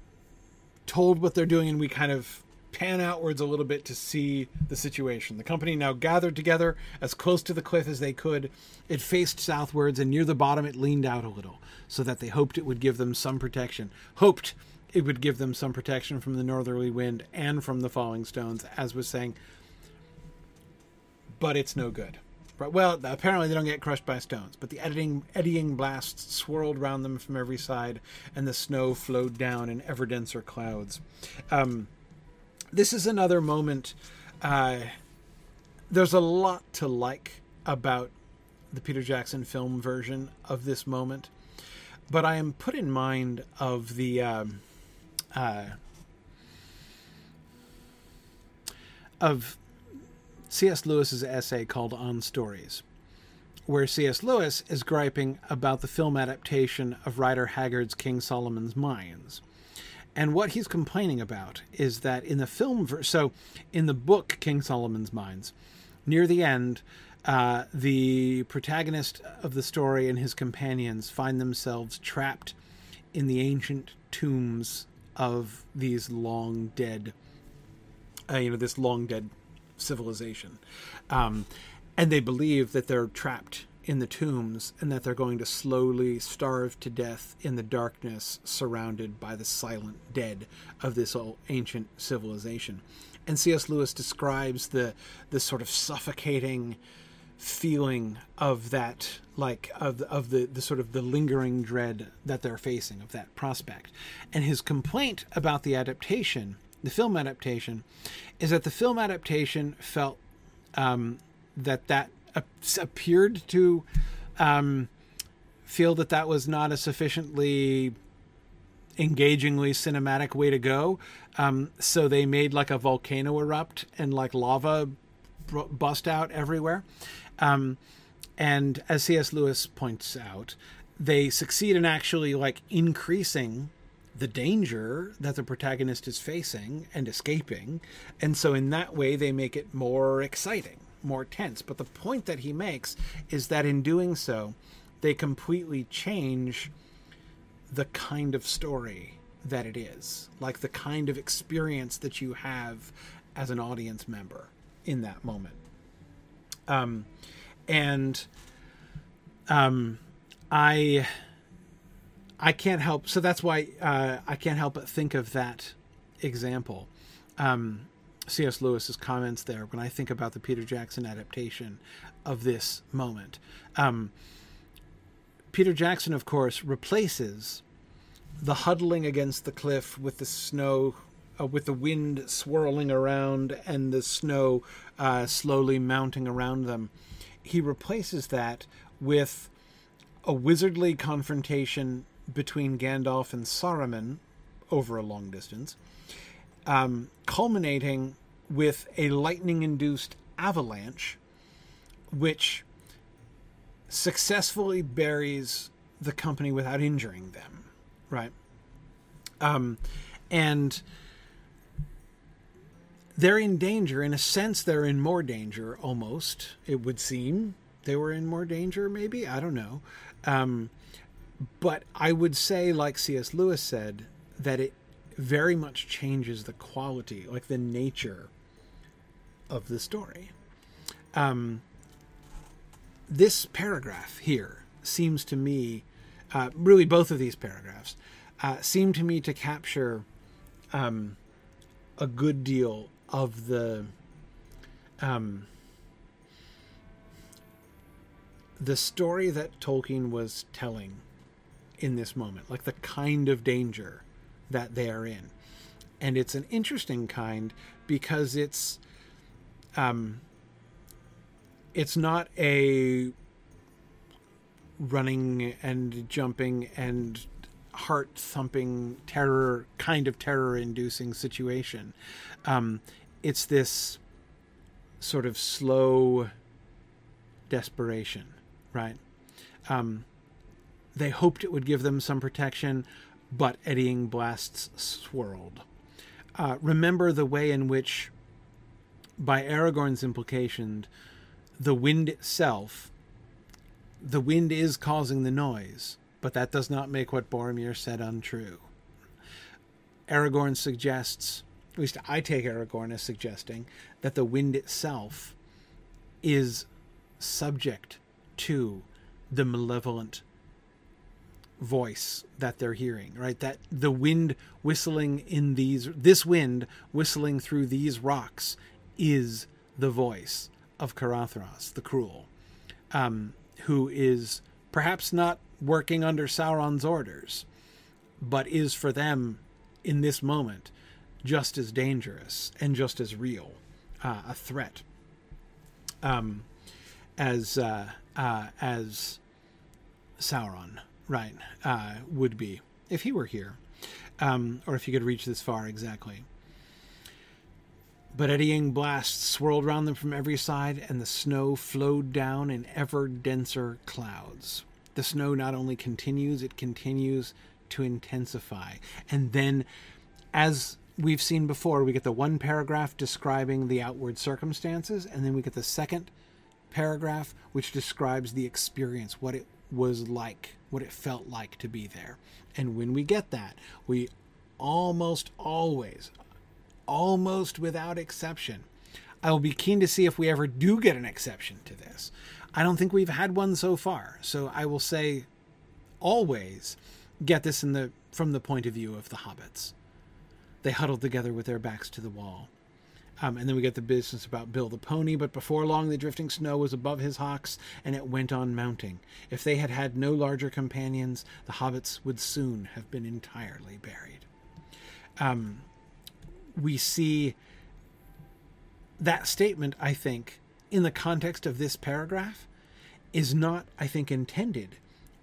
told what they're doing, and we kind of pan outwards a little bit to see the situation. The company now gathered together as close to the cliff as they could. It faced southwards, and near the bottom, it leaned out a little, so that they hoped it would give them some protection. Hoped it would give them some protection from the northerly wind and from the falling stones, as was saying. But it's no good. Well, apparently they don't get crushed by stones, but the eddying, eddying blasts swirled round them from every side, and the snow flowed down in ever denser clouds. Um, this is another moment. Uh, there's a lot to like about the Peter Jackson film version of this moment, but I am put in mind of the. Um, uh, of C.S. Lewis's essay called On Stories, where C.S. Lewis is griping about the film adaptation of Rider Haggard's King Solomon's Mines. And what he's complaining about is that in the film, ver- so in the book King Solomon's Mines, near the end, uh, the protagonist of the story and his companions find themselves trapped in the ancient tombs of these long dead, uh, you know, this long dead civilization. Um, and they believe that they're trapped in the tombs and that they're going to slowly starve to death in the darkness surrounded by the silent dead of this old ancient civilization. And C.S. Lewis describes the the sort of suffocating feeling of that like of of the the sort of the lingering dread that they're facing of that prospect. And his complaint about the adaptation, the film adaptation, is that the film adaptation felt um, that that appeared to um, feel that that was not a sufficiently engagingly cinematic way to go. Um, so they made like a volcano erupt and like lava bust out everywhere. Um, and as C.S. Lewis points out, they succeed in actually like increasing the danger that the protagonist is facing and escaping. And so in that way, they make it more exciting, more tense. But the point that he makes is that in doing so, they completely change the kind of story that it is, like the kind of experience that you have as an audience member in that moment. Um, and um, I I can't help. So that's why uh, I can't help but think of that example. Um, C.S. Lewis's comments there when I think about the Peter Jackson adaptation of this moment. Um, Peter Jackson, of course, replaces the huddling against the cliff with the snow, uh, with the wind swirling around and the snow uh, slowly mounting around them. He replaces that with a wizardly confrontation between Gandalf and Saruman over a long distance, um, culminating with a lightning induced avalanche, which successfully buries the company without injuring them, right? Um, and they're in danger. In a sense, they're in more danger, almost, it would seem. They were in more danger, maybe? I don't know. Um, but I would say, like C.S. Lewis said, that it very much changes the quality, like the nature of the story. Um, this paragraph here seems to me, uh, really both of these paragraphs, uh, seem to me to capture um, a good deal of the um, the story that Tolkien was telling in this moment, like the kind of danger that they are in. And it's an interesting kind because it's um, it's not a running and jumping and heart thumping terror kind of terror inducing situation. Um, it's this sort of slow desperation, right? Um, they hoped it would give them some protection, but eddying blasts swirled. Uh, remember the way in which, by Aragorn's implication, the wind itself, the wind is causing the noise, but that does not make what Boromir said untrue. Aragorn suggests, at least I take Aragorn as suggesting, that the wind itself is subject to the malevolent voice that they're hearing right? That the wind whistling in these this wind whistling through these rocks is the voice of Caradhras, the Cruel, um, who is perhaps not working under Sauron's orders, but is for them in this moment just as dangerous and just as real uh, a threat um, as uh, uh, as Sauron, right, uh, would be if he were here, um, or if he could reach this far exactly. But eddying blasts swirled round them from every side, and the snow flowed down in ever denser clouds. The snow not only continues, it continues to intensify. And then, as we've seen before, we get the one paragraph describing the outward circumstances, and then we get the second paragraph which describes the experience, what it was like, what it felt like to be there. And when we get that, we almost always, almost without exception. I will be keen to see if we ever do get an exception to this. I don't think we've had one so far. So I will say always get this in the from the point of view of the hobbits. They huddled together with their backs to the wall. Um, and then we get the business about Bill the pony, but before long the drifting snow was above his hocks, and it went on mounting. If they had had no larger companions, the hobbits would soon have been entirely buried. Um, we see that statement, I think, in the context of this paragraph, is not, I think, intended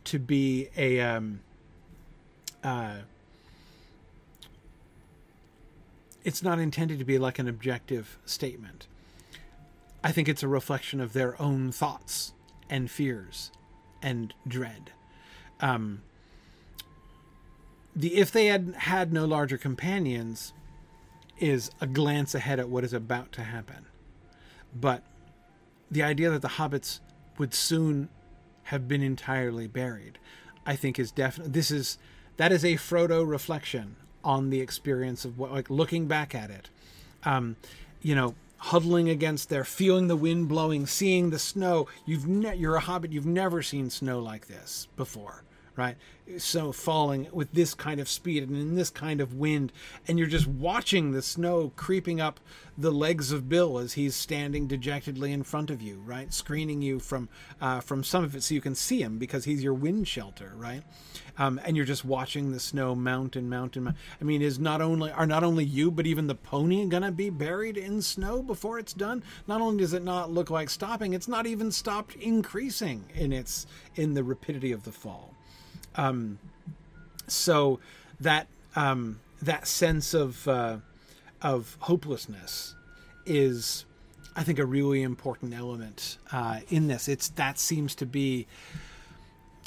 to be a um, uh, it's not intended to be like an objective statement. I think it's a reflection of their own thoughts and fears and dread. Um, the if they had had no larger companions is a glance ahead at what is about to happen. But the idea that the hobbits would soon have been entirely buried, I think is definitely this is that is a Frodo reflection on the experience of what like looking back at it. Um, you know, huddling against there, feeling the wind blowing, seeing the snow. You've ne- you're a hobbit. You've never seen snow like this before right? So falling with this kind of speed and in this kind of wind, and you're just watching the snow creeping up the legs of Bill as he's standing dejectedly in front of you, right, screening you from uh, from some of it so you can see him because he's your wind shelter, right? Um, and you're just watching the snow mount and mount and mount. I mean, is not only are not only you but even the pony gonna be buried in snow before it's done? Not only does it not look like stopping, it's not even stopped increasing in its in the rapidity of the fall. Um, so that um, that sense of uh, of hopelessness is, I think, a really important element uh, in this. It's that seems to be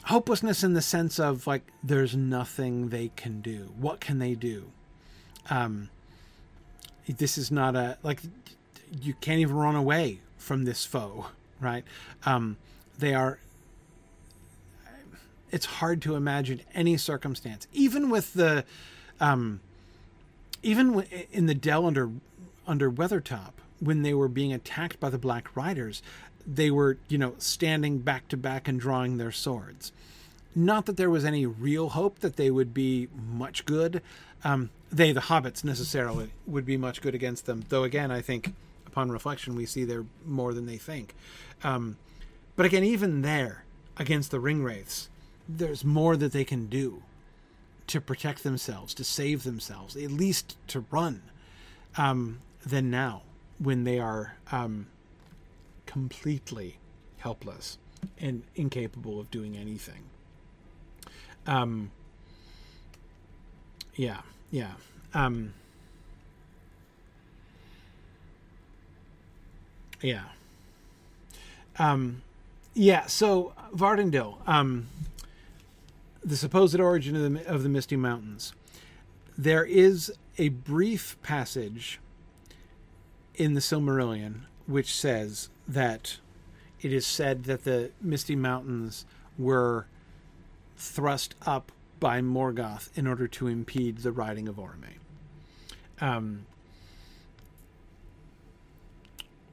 hopelessness in the sense of like there's nothing they can do. What can they do? Um, this is not a like you can't even run away from this foe, right? Um, they are it's hard to imagine any circumstance, even with the, um, even in the dell under under Weathertop when they were being attacked by the Black Riders, they were you know standing back to back and drawing their swords. Not that there was any real hope that they would be much good. Um, they, the hobbits, necessarily would be much good against them. Though again, I think upon reflection, we see they're more than they think. Um, but again, even there, against the ring wraiths, there's more that they can do to protect themselves, to save themselves, at least to run, um, than now when they are um, completely helpless and incapable of doing anything. Um, yeah, yeah. Um, yeah. Um, yeah, so Vardendil, um, the supposed origin of the, of the Misty Mountains. There is a brief passage in the Silmarillion which says that it is said that the Misty Mountains were thrust up by Morgoth in order to impede the riding of Orome. Um,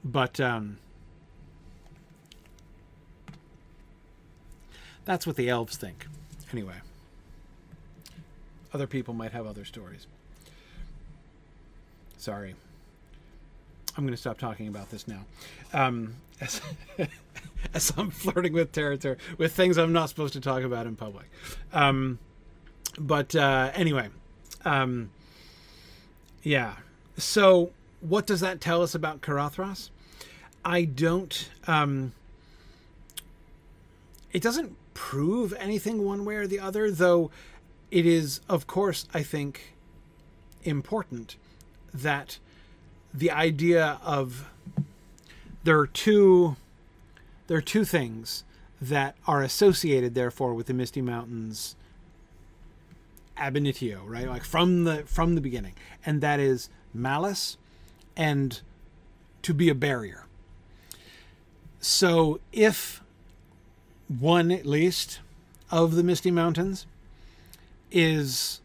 but um, that's what the elves think. Anyway, other people might have other stories. Sorry. I'm going to stop talking about this now. Um, as, as, I'm flirting with territory, with things I'm not supposed to talk about in public. Um, but uh, anyway, um, yeah. So, what does that tell us about Caradhras? I don't. Um, it doesn't prove anything one way or the other, though it is, of course, I think, important that the idea of there are two there are two things that are associated therefore with the misty mountains ab initio right? Like from the from the beginning. And that is malice and to be a barrier. So if one at least of the Misty Mountains is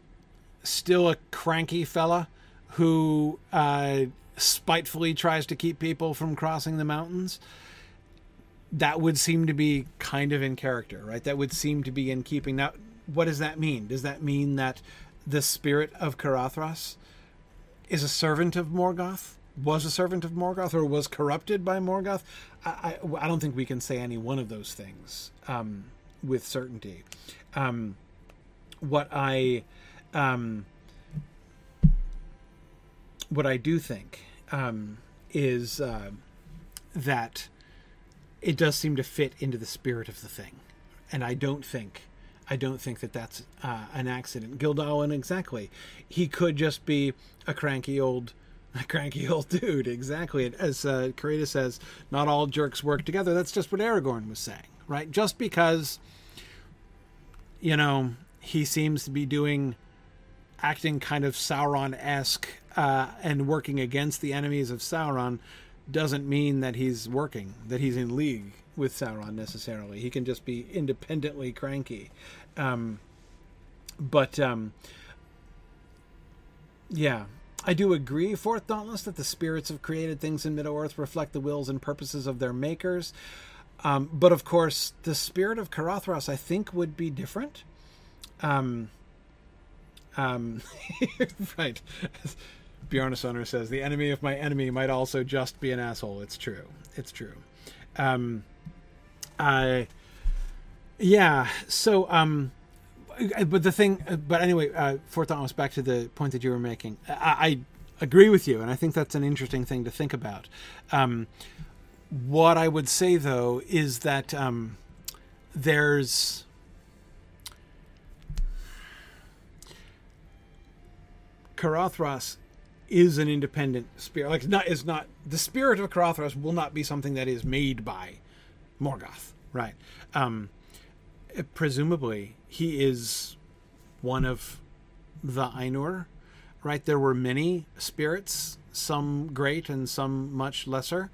still a cranky fella who uh, spitefully tries to keep people from crossing the mountains. That would seem to be kind of in character, right? That would seem to be in keeping. Now, what does that mean? Does that mean that the spirit of Caradhras is a servant of Morgoth? Was a servant of Morgoth or was corrupted by Morgoth. I, I, I don't think we can say any one of those things um, with certainty. Um, what I um, what I do think um, is uh, that it does seem to fit into the spirit of the thing, and I don't think I don't think that that's uh, an accident. Gildawen, exactly. He could just be a cranky old, a cranky old dude. Exactly. As uh, Karita says, not all jerks work together. That's just what Aragorn was saying, right? Just because, you know, he seems to be doing, acting kind of Sauron esque uh, and working against the enemies of Sauron, doesn't mean that he's working, that he's in league with Sauron necessarily. He can just be independently cranky. Um, but um, yeah, I do agree, Fourth Dauntless, that the spirits of created things in Middle Earth reflect the wills and purposes of their makers. Um, but of course, the spirit of Caradhras, I think, would be different. Um, um, right. Bjarnasonar says, the enemy of my enemy might also just be an asshole. It's true. It's true. Um, I, yeah. So, um, but the thing, but anyway, uh, Fourth Dauntless, back to the point that you were making. I, I, agree with you, and I think that's an interesting thing to think about. Um, what I would say, though, is that um, there's Caradhras is an independent spirit. Like, not is not the spirit of Caradhras will not be something that is made by Morgoth, right? Um, presumably, he is one of the Ainur, right? There were many spirits, some great and some much lesser.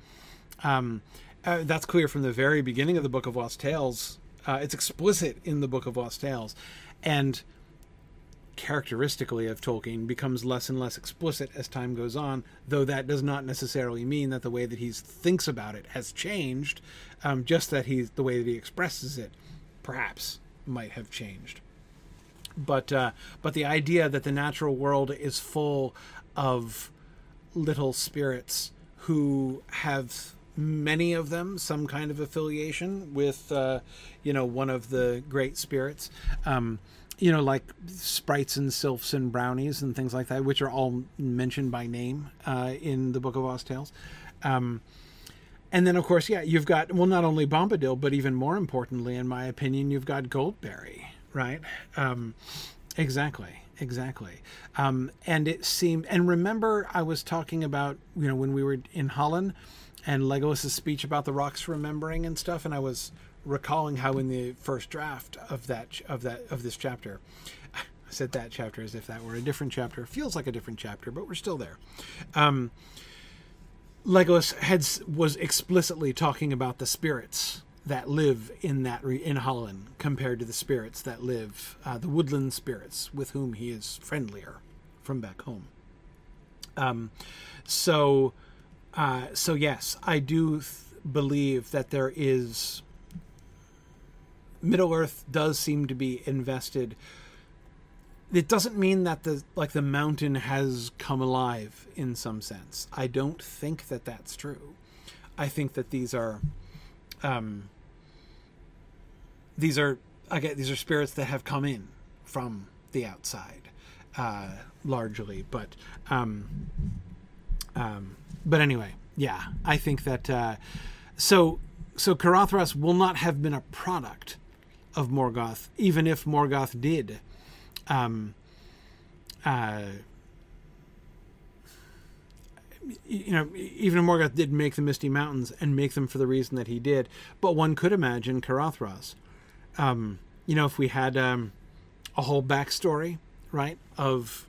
Um, uh, that's clear from the very beginning of the Book of Lost Tales. Uh, it's explicit in the Book of Lost Tales, and characteristically of Tolkien becomes less and less explicit as time goes on, though that does not necessarily mean that the way that he thinks about it has changed, um, just that he's the way that he expresses it perhaps might have changed. But uh, but the idea that the natural world is full of little spirits who have many of them some kind of affiliation with uh, you know one of the great spirits um, you know, like sprites and sylphs and brownies and things like that, which are all mentioned by name uh, in the Book of Lost Tales. Um, and then, of course, yeah, you've got, well, not only Bombadil, but even more importantly, in my opinion, you've got Goldberry, right? Um, exactly, exactly. Um, and it seemed, and remember, I was talking about, you know, when we were in Hollin and Legolas's speech about the rocks remembering and stuff, and I was recalling how in the first draft of that of that of this chapter I said that chapter as if that were a different chapter. Feels like a different chapter, but we're still there. Um, Legolas had was explicitly talking about the spirits that live in that re, in Hollin compared to the spirits that live uh, the woodland spirits with whom he is friendlier from back home. Um, so, uh, so yes, I do th- believe that there is Middle Earth does seem to be invested. It doesn't mean that the like the mountain has come alive in some sense. I don't think that that's true. I think that these are, um, these are again these are spirits that have come in from the outside, uh, largely. But um, um, but anyway, yeah, I think that uh, so so Caradhras will not have been a product of Morgoth, even if Morgoth did. Um, uh, you know, even Morgoth did make the Misty Mountains and make them for the reason that he did, but one could imagine Caradhras. Um, you know, if we had um, a whole backstory, right, of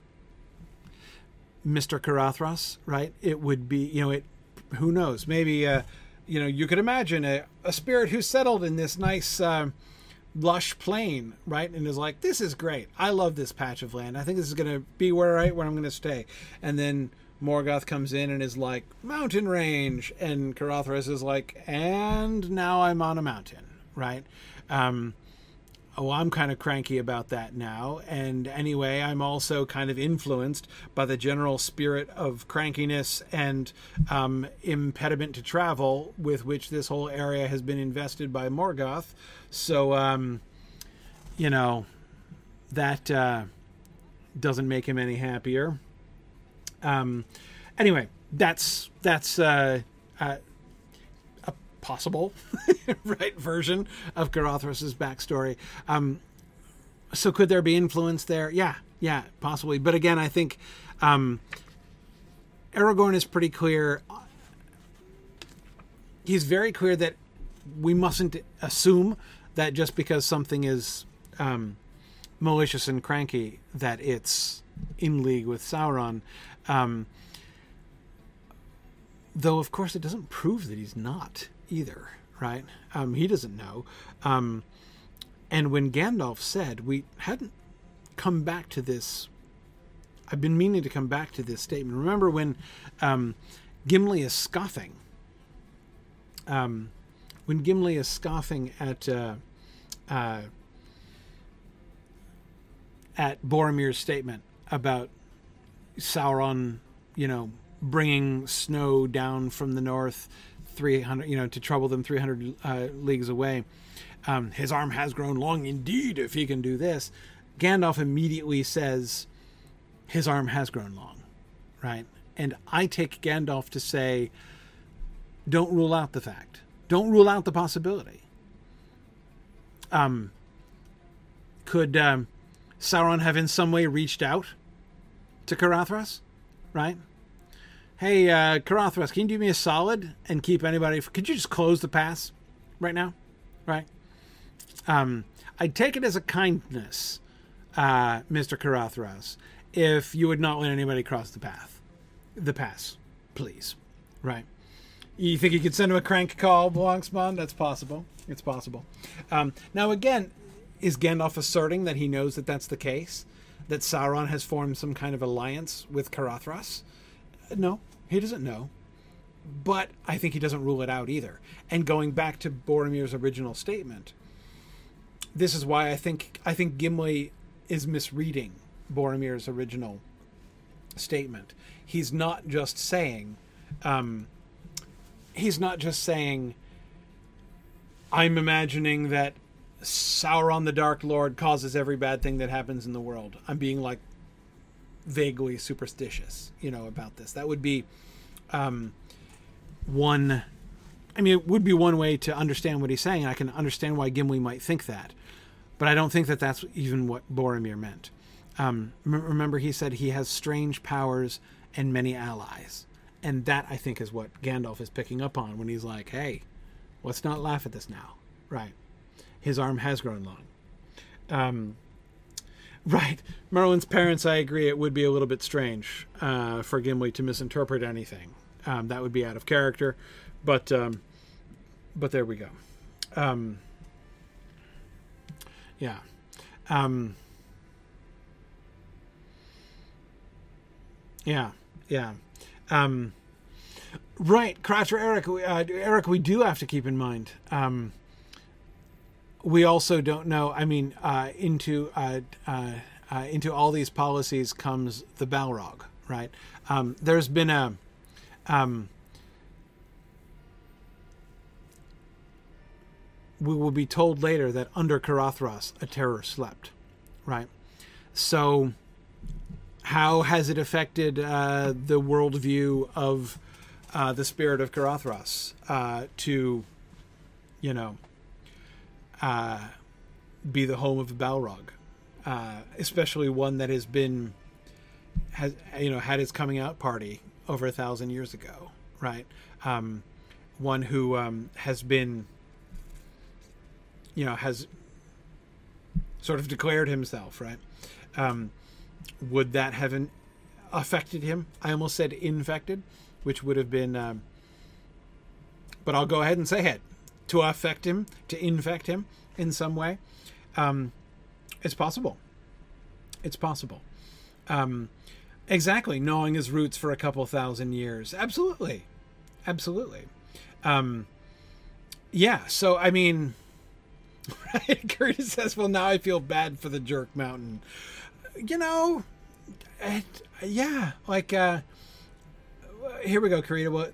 Mr. Caradhras, right, it would be, you know, it, who knows, maybe, uh, you know, you could imagine a, a spirit who settled in this nice, uh, lush plain, right? And is like, this is great. I love this patch of land. I think this is going to be where right where I'm going to stay. And then Morgoth comes in and is like, mountain range, and Caradhras is like, and now I'm on a mountain, right? Um, oh, I'm kind of cranky about that now. And anyway, I'm also kind of influenced by the general spirit of crankiness and um, impediment to travel with which this whole area has been invested by Morgoth. So, um, you know, that uh, doesn't make him any happier. Um, anyway, that's that's uh, uh, possible right version of Caradhras's backstory. Um, so could there be influence there? Yeah, yeah, possibly. But again, I think um, Aragorn is pretty clear. He's very clear that we mustn't assume that just because something is um, malicious and cranky, that it's in league with Sauron. Um, though, of course, it doesn't prove that he's not either, right? Um, he doesn't know. Um, and when Gandalf said, we hadn't come back to this, I've been meaning to come back to this statement. Remember when um, Gimli is scoffing? Um, when Gimli is scoffing at uh, uh, at Boromir's statement about Sauron, you know, bringing snow down from the north, three hundred, you know, to trouble them three hundred uh, leagues away. Um, his arm has grown long indeed if he can do this. Gandalf immediately says, "His arm has grown long," right? And I take Gandalf to say, "Don't rule out the fact. Don't rule out the possibility." Um, could um, Sauron have in some way reached out to Caradhras, right? Hey, uh, Caradhras, can you do me a solid and keep anybody? Could you just close the pass right now, right? Um, I'd take it as a kindness, uh, Mister Caradhras, if you would not let anybody cross the path, the pass, please, right? You think you could send him a crank call, Blancsman? That's possible. It's possible. Um, now, again, is Gandalf asserting that he knows that that's the case? That Sauron has formed some kind of alliance with Caradhras? No, he doesn't know. But I think he doesn't rule it out either. And going back to Boromir's original statement, this is why I think I think Gimli is misreading Boromir's original statement. He's not just saying, um, he's not just saying, I'm imagining that Sauron the Dark Lord causes every bad thing that happens in the world. I'm being like vaguely superstitious, you know, about this. That would be um, one. I mean, it would be one way to understand what he's saying. I can understand why Gimli might think that, but I don't think that that's even what Boromir meant. Um, remember, he said he has strange powers and many allies, and that I think is what Gandalf is picking up on when he's like, "Hey, let's not laugh at this now." Right his arm has grown long. Um, right. Merlin's parents, I agree, it would be a little bit strange uh, for Gimli to misinterpret anything. Um, that would be out of character, but um, but there we go. Um, yeah. Um, yeah. Yeah. Um, right, Crafter Eric. Uh, Eric, we do have to keep in mind. We also don't know. I mean, uh, into uh, uh, uh, into all these policies comes the Balrog, right? Um, there's been a um, we will be told later that under Caradhras a terror slept, right? So, how has it affected uh, the worldview of uh, the spirit of Caradhras to, you know, uh, be the home of Balrog, uh, especially one that has been has you know had its coming out party over a thousand years ago, right? Um, one who um, has been you know has sort of declared himself, right? Um, would that have an, affected him? I almost said infected, which would have been. Um, but I'll go ahead and say it to affect him, to infect him in some way. Um, it's possible. It's possible. Um, exactly, knowing his roots for a couple thousand years. Absolutely. Absolutely. Um, yeah, so I mean, Right? Karita says, "Well, now I feel bad for the jerk mountain." You know, it, yeah, like uh, here we go, Karita.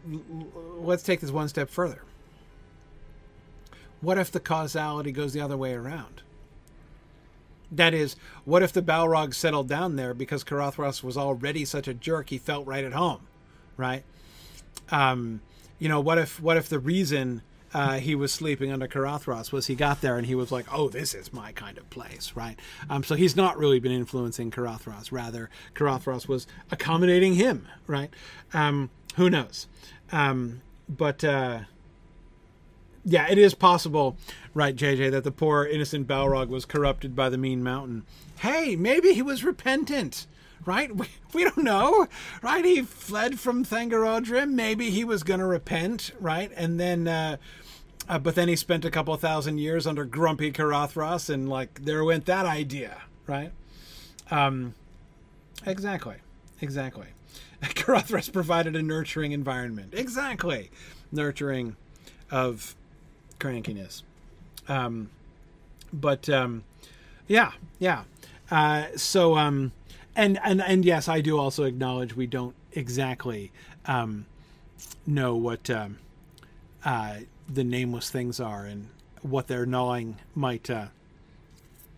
Let's take this one step further. What if the causality goes the other way around? That is, what if the Balrog settled down there because Caradhras was already such a jerk he felt right at home, right? Um, you know, what if what if the reason uh, he was sleeping under Caradhras was he got there and he was like, "Oh, this is my kind of place," right? Um, so he's not really been influencing Caradhras. Rather, Caradhras was accommodating him, right? Um, who knows? Um, but uh, yeah, it is possible, right, JJ, that the poor innocent Balrog was corrupted by the mean mountain. Hey, maybe he was repentant right? We, we don't know, right? He fled from Thangorodrim. Maybe he was going to repent, right? And then, uh, uh, but then he spent a couple thousand years under grumpy Caradhras, and like there went that idea, right? Um, exactly, exactly. Caradhras provided a nurturing environment, exactly, nurturing of crankiness. Um, but um, yeah, yeah. Uh, so um, and and and yes, I do also acknowledge we don't exactly um, know what um, uh, the nameless things are and what their gnawing might, uh,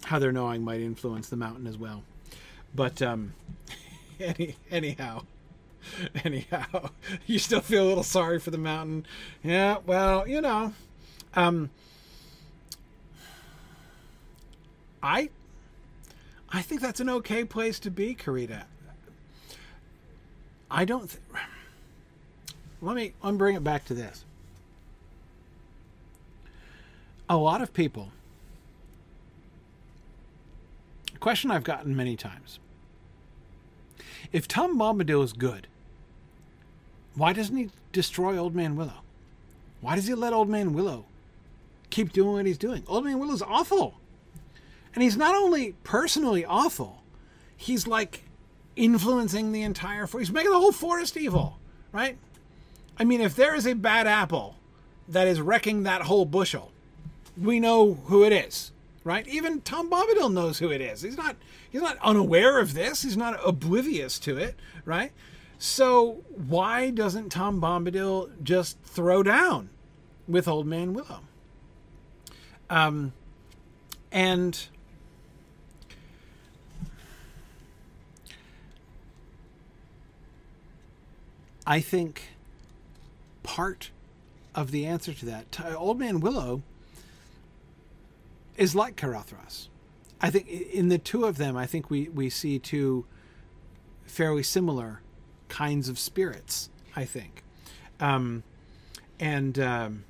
how their gnawing might influence the mountain as well. But um, any anyhow, anyhow, you still feel a little sorry for the mountain. Yeah, well, you know, um, I I think that's an okay place to be, Karita. I don't. Th- let me. Let me bring it back to this. A lot of people. A question I've gotten many times. If Tom Bombadil is good, why doesn't he destroy Old Man Willow? Why does he let Old Man Willow keep doing what he's doing? Old Man Willow's awful. And he's not only personally awful, he's like influencing the entire forest. He's making the whole forest evil, right? I mean, if there is a bad apple that is wrecking that whole bushel, we know who it is, right? Even Tom Bombadil knows who it is. He's not he's not unaware of this. He's not oblivious to it, right? So why doesn't Tom Bombadil just throw down with Old Man Willow? Um, and I think part of the answer to that, Old Man Willow is like Caradhras. I think in the two of them, I think we, we see two fairly similar kinds of spirits, I think. Um, and um,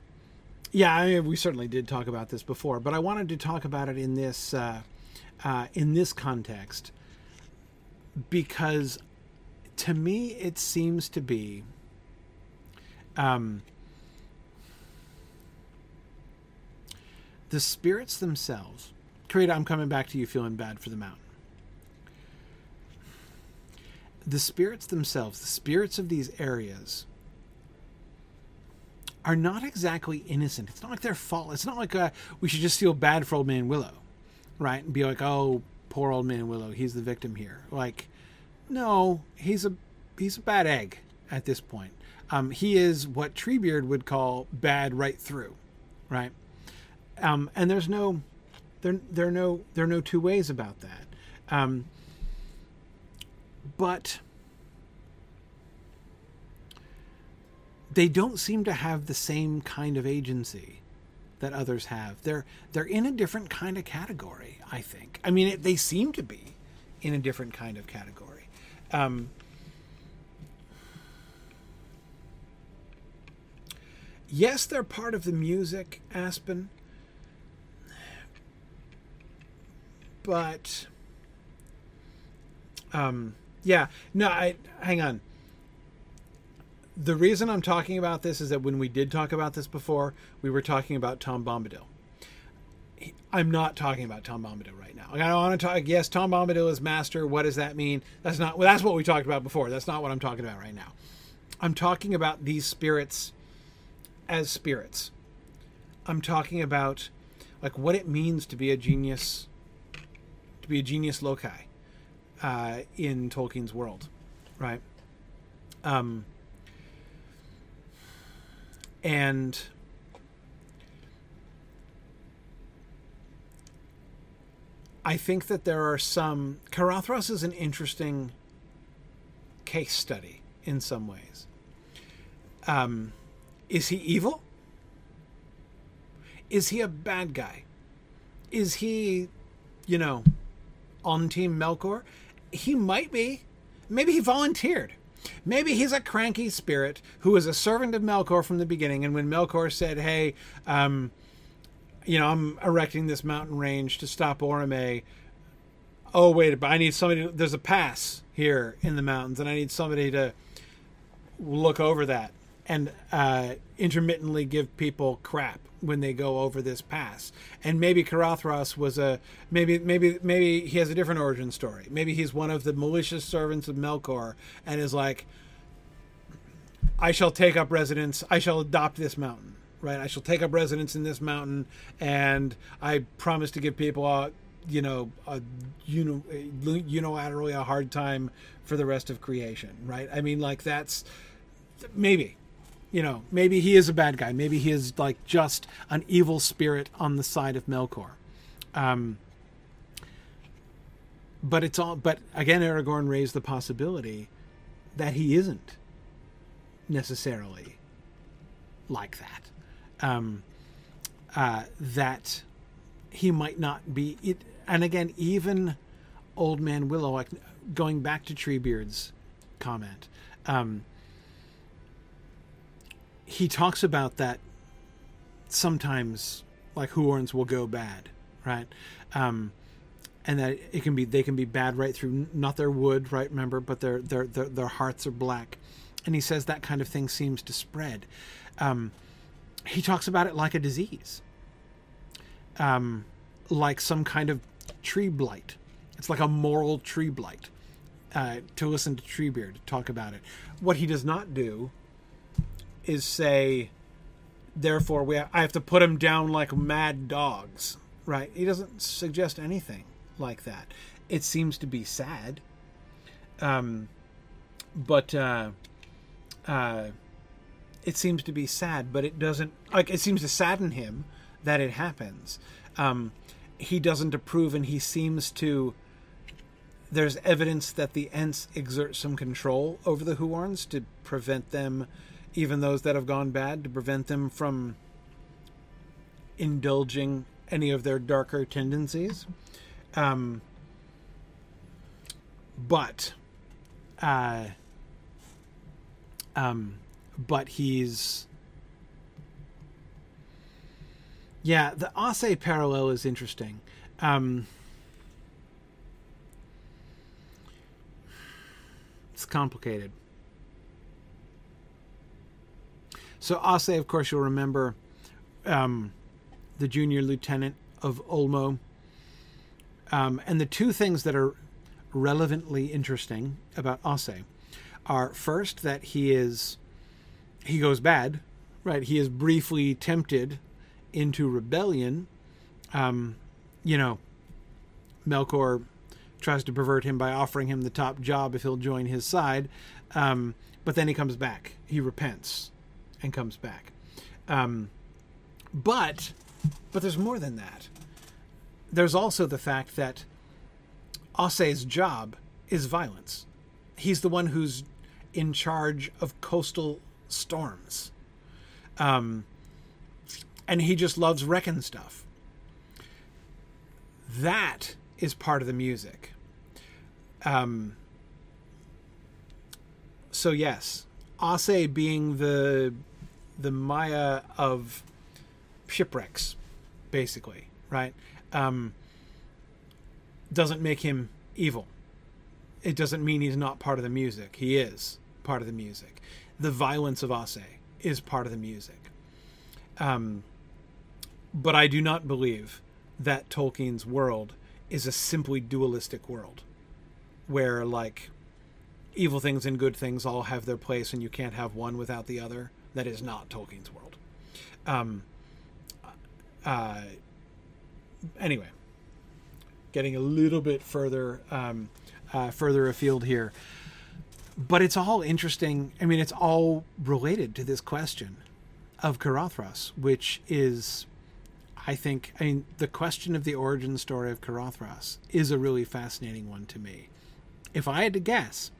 yeah, I mean, we certainly did talk about this before, but I wanted to talk about it in this uh, uh, in this context because to me, it seems to be. Um, the spirits themselves. Karita, I'm coming back to you feeling bad for the mountain. The spirits themselves, the spirits of these areas, are not exactly innocent. It's not like their fault. It's not like uh, we should just feel bad for Old Man Willow, right? And be like, oh, poor Old Man Willow, he's the victim here. Like, no, he's a he's a bad egg at this point. Um, he is what Treebeard would call bad right through, right? Um, and there's no there there are no there are no two ways about that. Um, but they don't seem to have the same kind of agency that others have. They're they're in a different kind of category. I think. I mean, it, they seem to be in a different kind of category. Um, yes, they're part of the music, Aspen, but um, yeah, no, I hang on. The reason I'm talking about this is that when we did talk about this before, we were talking about Tom Bombadil. I'm not talking about Tom Bombadil right now. I don't want to talk. Yes, Tom Bombadil is master. What does that mean? That's not. Well, that's what we talked about before. That's not what I'm talking about right now. I'm talking about these spirits as spirits. I'm talking about like what it means to be a genius, to be a genius loci uh, in Tolkien's world, right? Um, and I think that there are some. Caradhras is an interesting case study in some ways. Um, is he evil? Is he a bad guy? Is he, you know, on Team Melkor? He might be. Maybe he volunteered. Maybe he's a cranky spirit who was a servant of Melkor from the beginning, and when Melkor said, "Hey, um, you know, I'm erecting this mountain range to stop Orome," oh wait, but I need somebody. To, there's a pass here in the mountains, and I need somebody to look over that and uh, intermittently give people crap when they go over this pass. And maybe Caradhras was a maybe maybe maybe he has a different origin story. Maybe he's one of the malicious servants of Melkor and is like, I shall take up residence. I shall adopt this mountain. Right. I shall take up residence in this mountain, and I promise to give people a you know a you know unilaterally a hard time for the rest of creation. Right. I mean, like that's maybe you know, maybe he is a bad guy. Maybe he is like just an evil spirit on the side of Melkor. Um, but it's all. But again, Aragorn raised the possibility that he isn't necessarily like that. Um, uh, that he might not be it. And again, even Old Man Willow, going back to Treebeard's comment. Um, he talks about that sometimes like Huorns will go bad, right? Um, and that it can be they can be bad right through not their wood, right? Remember, but their their their, their hearts are black, and he says that kind of thing seems to spread. Um, he talks about it like a disease, um, like some kind of tree blight. It's like a moral tree blight. Uh, to listen to Treebeard talk about it. What he does not do is say, therefore we I have to put them down like mad dogs, right? He doesn't suggest anything like that. It seems to be sad, um, but uh, uh, it seems to be sad, but it doesn't like it seems to sadden him that it happens. Um, he doesn't approve, and he seems to. There's evidence that the Ents exert some control over the Huorns to prevent them even those that have gone bad, to prevent them from indulging any of their darker tendencies. Um, but, uh, um, but he's, yeah, the Ossë parallel is interesting. Um, it's complicated. So Ossë, of course, you'll remember um, the junior lieutenant of Ulmo. Um, and the two things that are relevantly interesting about Ossë are first that he is he goes bad, right? He is briefly tempted into rebellion. Um, you know, Melkor tries to pervert him by offering him the top job if he'll join his side. Um, but then he comes back. He repents and comes back. Um, but but there's more than that. There's also the fact that Ossë's job is violence. He's the one who's in charge of coastal storms. Um, and he just loves wrecking stuff. That is part of the music. Um, so yes, Ossë being the the Maia of shipwrecks, basically, right? Um, doesn't make him evil. It doesn't mean he's not part of the music. He is part of the music. The violence of Ossë is part of the music. Um, but I do not believe that Tolkien's world is a simply dualistic world where, like, evil things and good things all have their place and you can't have one without the other that is not Tolkien's world. Um, uh, anyway, getting a little bit further um, uh, further afield here, but it's all interesting. I mean, it's all related to this question of Caradhras, which is, I think, I mean, the question of the origin story of Caradhras is a really fascinating one to me. If I had to guess,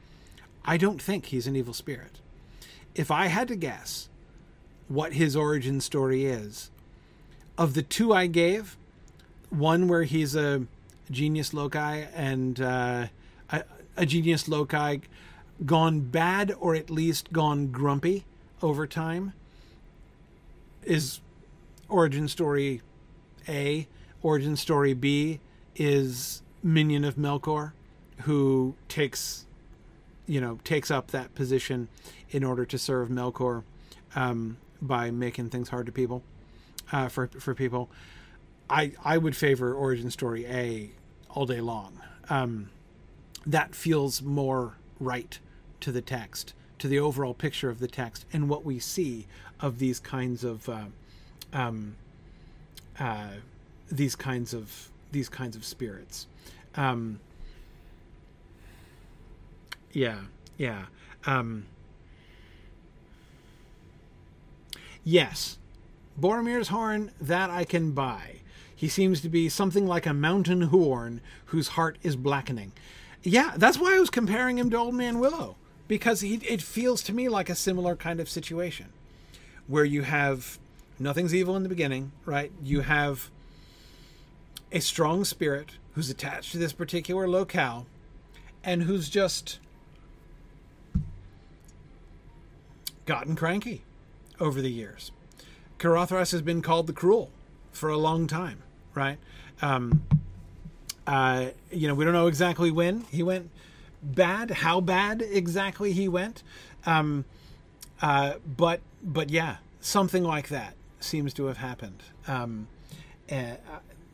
I don't think he's an evil spirit. If I had to guess what his origin story is, of the two I gave, one where he's a genius loci and uh, a, a genius loci gone bad or at least gone grumpy over time is origin story A. Origin story B is minion of Melkor, who takes, you know, takes up that position in order to serve Melkor um, by making things hard to people, uh, for for people. I I would favor origin story A all day long. Um, that feels more right to the text, to the overall picture of the text, and what we see of these kinds of uh, um, uh, these kinds of these kinds of spirits. Um, yeah, yeah. Um, yes, Boromir's horn that I can buy. He seems to be something like a mountain Huorn whose heart is blackening. Yeah, that's why I was comparing him to Old Man Willow because he, it feels to me like a similar kind of situation where you have nothing's evil in the beginning, right? You have a strong spirit who's attached to this particular locale and who's just gotten cranky over the years. Caradhras has been called the cruel for a long time, right? Um, uh, you know, we don't know exactly when he went bad, how bad exactly he went, um, uh, but but yeah, something like that seems to have happened. Um, uh,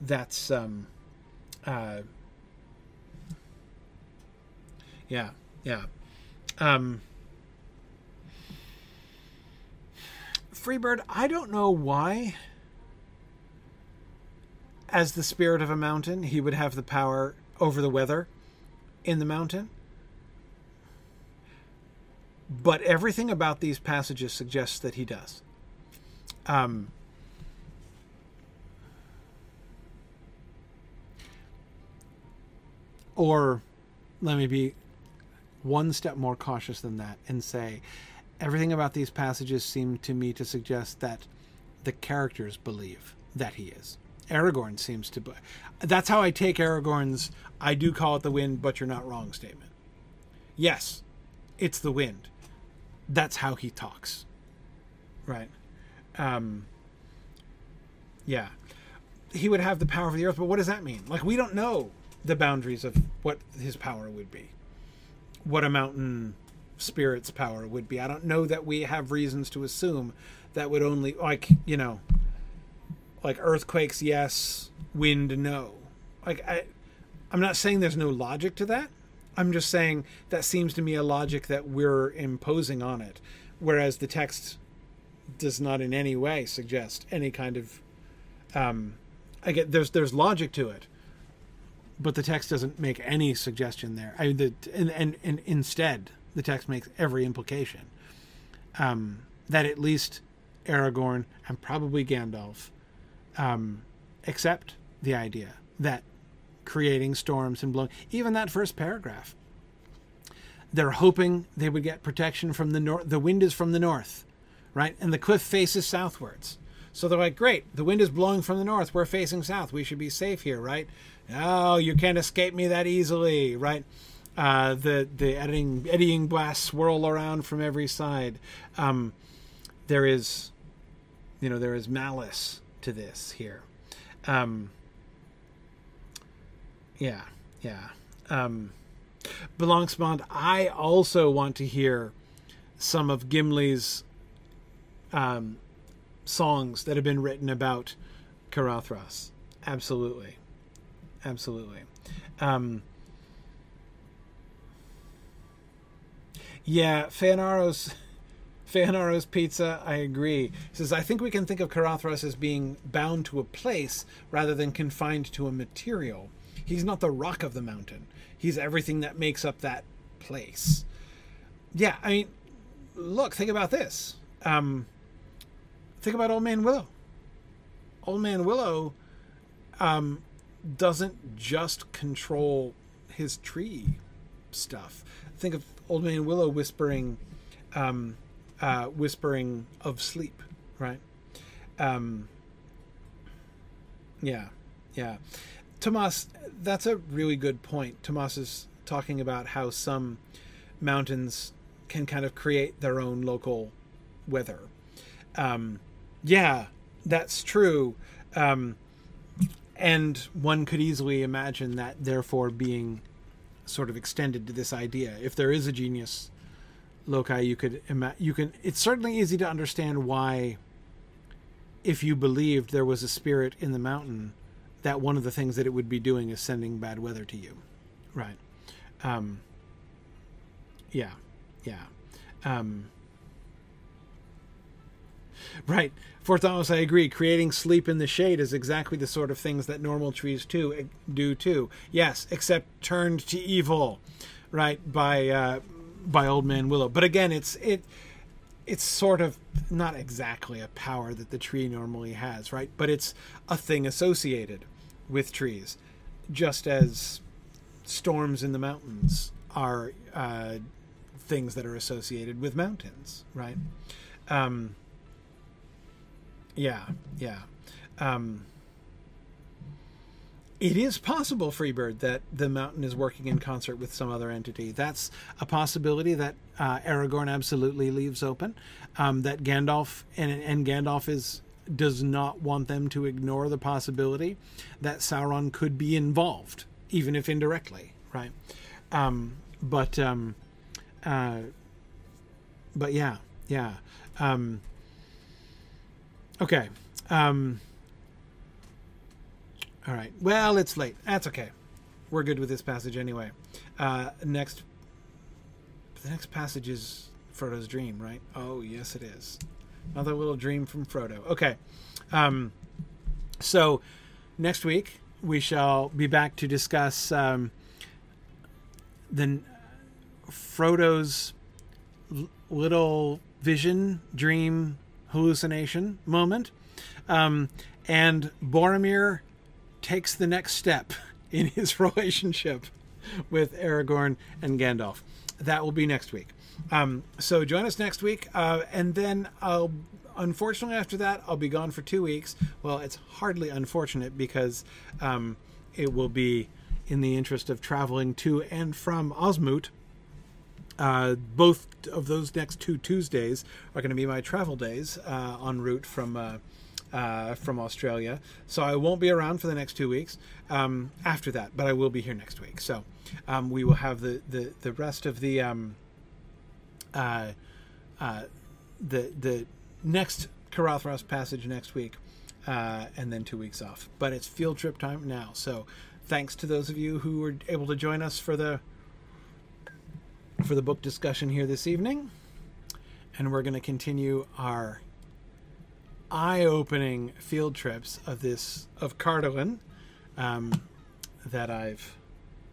that's um, uh, yeah, yeah. Um, Freebird, I don't know why. As the spirit of a mountain, he would have the power over the weather in the mountain. But everything about these passages suggests that he does. Um, or let me be one step more cautious than that and say everything about these passages seem to me to suggest that the characters believe that he is. Aragorn seems to. Be, that's how I take Aragorn's "I do call it the wind, but you're not wrong" statement. Yes, it's the wind. That's how he talks. Right. Um, yeah. He would have the power of the earth, but what does that mean? Like, we don't know the boundaries of what his power would be. What a mountain spirit's power would be. I don't know that we have reasons to assume that would only, like, you know, like earthquakes, yes, wind, no. Like, I, I'm not saying there's no logic to that. I'm just saying that seems to me a logic that we're imposing on it, whereas the text does not in any way suggest any kind of. Um, I get there's there's logic to it, but the text doesn't make any suggestion there. I the and and, and instead the text makes every implication um, that at least Aragorn and probably Gandalf um, accept the idea that creating storms and blowing even that first paragraph they're hoping they would get protection from the north the wind is from the north right? And the cliff faces southwards. So they're like, great, the wind is blowing from the north. We're facing south. We should be safe here, right? Oh, you can't escape me that easily, right? Uh, the the eddying, eddying blasts swirl around from every side. Um, there is, you know, there is malice to this here. Um, yeah, yeah. Um, Belongspond, I also want to hear some of Gimli's um, songs that have been written about Caradhras. Absolutely, absolutely. Um, yeah, Feanaros, Fanaro's Pizza, I agree. He says, I think we can think of Caradhras as being bound to a place rather than confined to a material. He's not the rock of the mountain. He's everything that makes up that place. Yeah, I mean, look, think about this. Um, think about Old Man Willow. Old Man Willow um, doesn't just control his tree stuff. Think of Old Man Willow whispering, um, uh, whispering of sleep, right? Um, yeah, yeah. Tomas, that's a really good point. Tomas is talking about how some mountains can kind of create their own local weather. Um, yeah, that's true. Um, and one could easily imagine that, therefore, being sort of extended to this idea. If there is a genius loci, you could ima- you can. It's certainly easy to understand why, if you believed there was a spirit in the mountain, that one of the things that it would be doing is sending bad weather to you, right? Um, yeah, yeah. Um, right. For Thomas, I agree. Creating sleep in the shade is exactly the sort of things that normal trees too eh, do too. Yes, except turned to evil, right? By uh, by Old Man Willow. But again, it's it it's sort of not exactly a power that the tree normally has, right? But it's a thing associated with trees, just as storms in the mountains are uh, things that are associated with mountains, right? Um, yeah, yeah. Um, it is possible, Freebird, that the mountain is working in concert with some other entity. That's a possibility that uh, Aragorn absolutely leaves open. Um, that Gandalf and, and Gandalf is does not want them to ignore the possibility that Sauron could be involved, even if indirectly, right? Um, but um, uh, but yeah, yeah. Um, Okay. Um, all right. Well, it's late. That's okay. We're good with this passage anyway. Uh, next, the next passage is Frodo's dream, right? Oh, yes, it is. Another little dream from Frodo. Okay. Um, so next week we shall be back to discuss um, the Frodo's little vision, dream, hallucination moment. Um, and Boromir takes the next step in his relationship with Aragorn and Gandalf. That will be next week. Um, so join us next week, uh, and then I'll. Unfortunately, after that, I'll be gone for two weeks. Well, it's hardly unfortunate because um, it will be in the interest of traveling to and from Osmoot uh, both of those next two Tuesdays are going to be my travel days uh, en route from uh, uh, from Australia. So I won't be around for the next two weeks um, after that, but I will be here next week. So um, we will have the, the, the rest of the um, uh, uh, the the next Caradhras passage next week, and then two weeks off. But it's field trip time now. So thanks to those of you who were able to join us for the for the book discussion here this evening. And we're going to continue our eye opening field trips of this, of Cardolan, um, that I've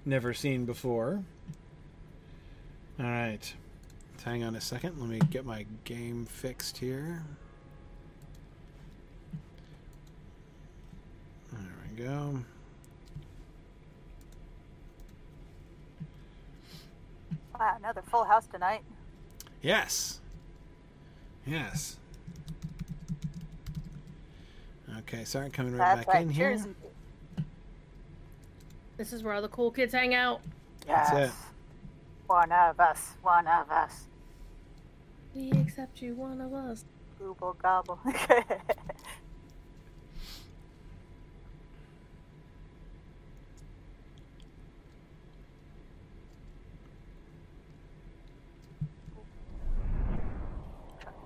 never seen before. All right. Hang on a second. Let me get my game fixed here. There we go. Wow, another full house tonight. Yes. Yes. Okay, sorry, coming right That's back right. in Cheers. here. This is where all the cool kids hang out. Yes. That's it. One of us. One of us. We accept you, one of us. Google gobble.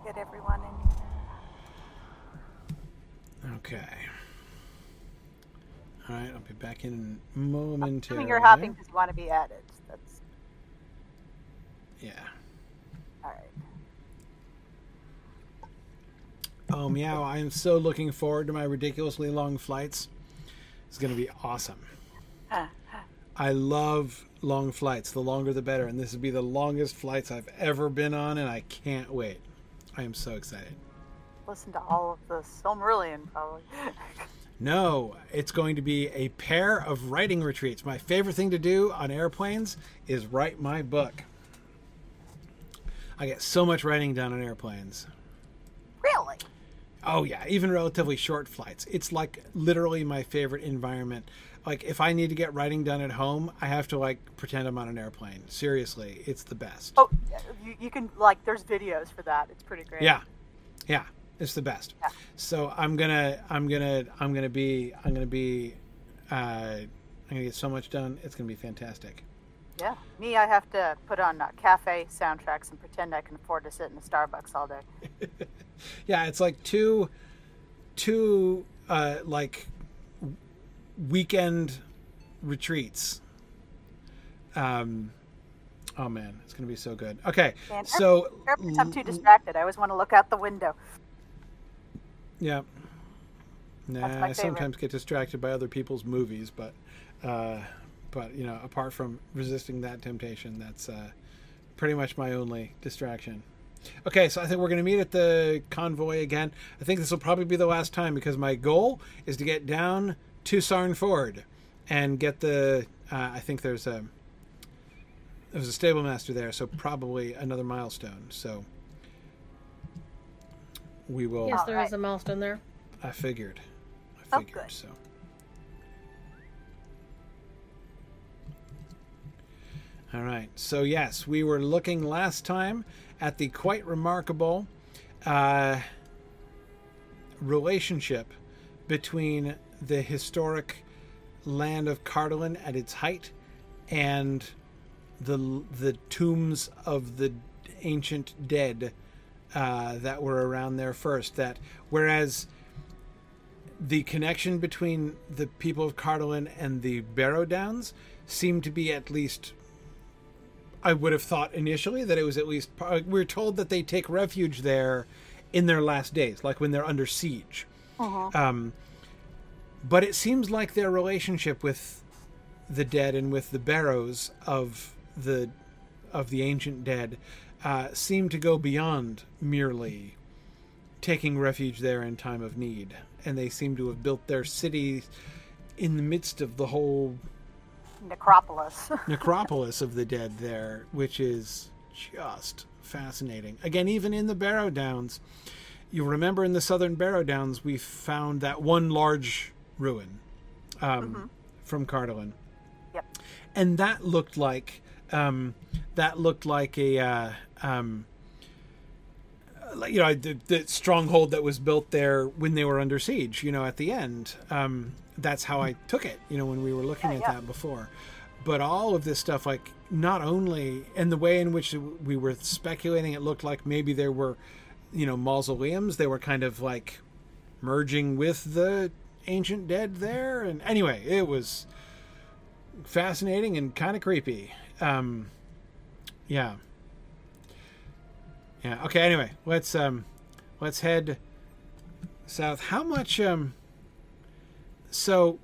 get everyone in here. Okay. All right, I'll be back in momentarily. you're hopping because you want to be added. That's. Yeah. All right. Oh meow! I am so looking forward to my ridiculously long flights. It's going to be awesome. I love long flights. The longer the better, and this will be the longest flights I've ever been on, and I can't wait. I am so excited. Listen to all of the Silmarillion, probably. No, it's going to be a pair of writing retreats. My favorite thing to do on airplanes is write my book. I get so much writing done on airplanes. really? Oh yeah, even relatively short flights. It's like literally my favorite environment. Like if I need to get writing done at home, I have to like pretend I'm on an airplane. Seriously, it's the best. Oh, you, you can like. There's videos for that. It's pretty great. Yeah, yeah, it's the best. Yeah. So I'm gonna, I'm gonna, I'm gonna be, I'm gonna be, uh, I'm gonna get so much done. It's gonna be fantastic. Yeah. Me, I have to put on uh, cafe soundtracks and pretend I can afford to sit in a Starbucks all day. Yeah, it's like two, two, uh, like weekend retreats. Um, oh man, it's gonna be so good. Okay, And so I'm too distracted. I always want to look out the window. Yeah. Nah, I sometimes get distracted by other people's movies, but, uh, but you know, apart from resisting that temptation, that's uh, pretty much my only distraction. Okay, so I think we're going to meet at the convoy again. I think this will probably be the last time because my goal is to get down to Sarn Ford and get the. Uh, I think there's a there's a stable master there, so probably another milestone. So we will. Yes, there is a milestone there. I figured. I Oh, figured good. so. All right. So yes, we were looking last time at the quite remarkable uh, relationship between the historic land of Cardolan at its height and the the tombs of the ancient dead uh, that were around there first. That whereas the connection between the people of Cardolan and the Barrow Downs seemed to be at least. I would have thought initially that it was at least. We're told that they take refuge there in their last days, like when they're under siege. Um, but it seems like their relationship with the dead and with the Barrows of the of the ancient dead uh, seem to go beyond merely taking refuge there in time of need, and they seem to have built their city in the midst of the whole Necropolis. necropolis of the dead there, which is just fascinating. Again, even in the Barrow Downs, you remember in the southern Barrow Downs, we found that one large ruin um, from Cardolan. yep. and that looked like um, that looked like a. Uh, um, you know the, the stronghold that was built there when they were under siege you know at the end um, that's how i took it you know when we were looking Yeah, at yeah. that before but all of this stuff like not only and the way in which we were speculating it looked like maybe there were you know mausoleums they were kind of like merging with the ancient dead there and anyway it was fascinating and kind of creepy. Um yeah. Yeah okay anyway let's um let's head south. How much um so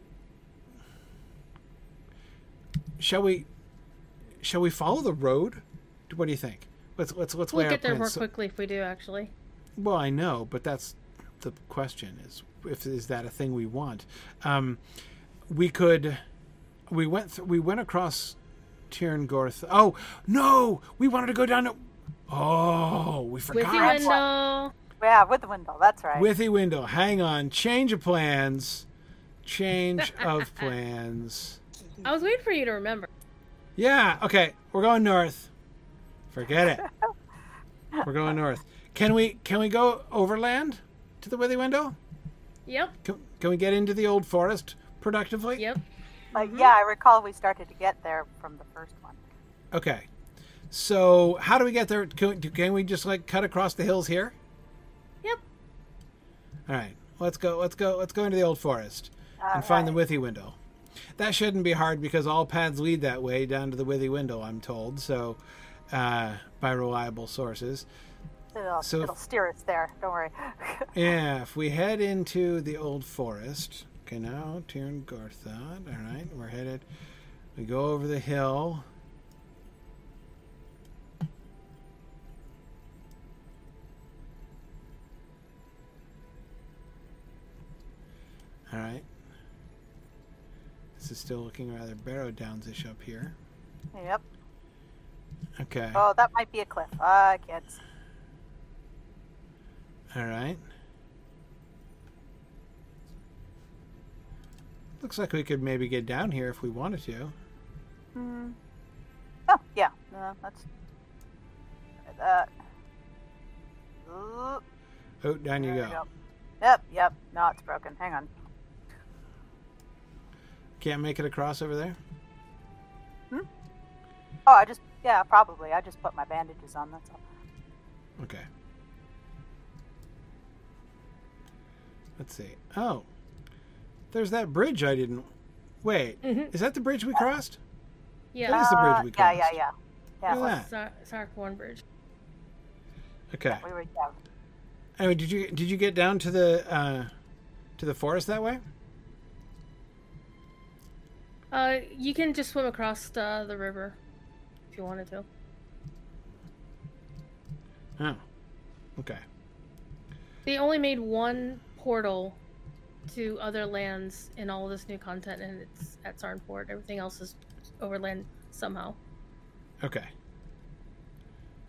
shall we shall we follow the road? What do you think? Let's let's let's We'll get there more So- quickly if we do, actually. well, I know, but that's the question: is if is that a thing we want? Um, we could. We went. Th- we went across Tirngorth. Oh no! We wanted to go down to. Oh, we With forgot. the window. Yeah, with the window. That's right. Withy window. Hang on. Change of plans. Change of plans. I was waiting for you to remember. Yeah. Okay. We're going north. Forget it. We're going north. Can we? Can we go overland to the Withywindle? Yep. Can, can we get into the old forest productively? Yep. Like, yeah, I recall we started to get there from the first one. Okay. So how do we get there? Can, can we just like cut across the hills here? Yep. All right. Let's go. Let's go. Let's go into the old forest and All find the. Withywindle. That shouldn't be hard because all paths lead that way down to the Withywindle. I'm told so uh, by reliable sources. It'll, So it'll steer us there. Don't worry. Yeah, if we head into the old forest, okay, now Tyrn Gorthad, all right, we're headed. We go over the hill. All right. This is still looking rather Barrow Downsish up here. yep. Okay. Oh, that might be a cliff. I can't. All right. Looks like we could maybe get down here if we wanted to. Hmm. Oh, yeah. No, that's. Uh, Oh, down you go. we go. Yep, yep. No, it's broken. Hang on. Can't make it across over there? Hmm? Oh, I just. Yeah, probably. I just put my bandages on. That's all. Okay. Let's see. Oh. There's that bridge I didn't. Wait. Mhm. Is that the bridge we crossed? Yeah. That is the bridge Uh, we Yeah, yeah, yeah. Yeah, Look at that. Sar- Sarkborn Bridge. Okay. we were. Yeah. Anyway, did you did you get down to the uh to the forest that way? Uh, you can just swim across uh, the river if you wanted to. Oh. Okay. They only made one portal to other lands in all of this new content, and it's at Sarnford. Everything else is overland somehow. Okay.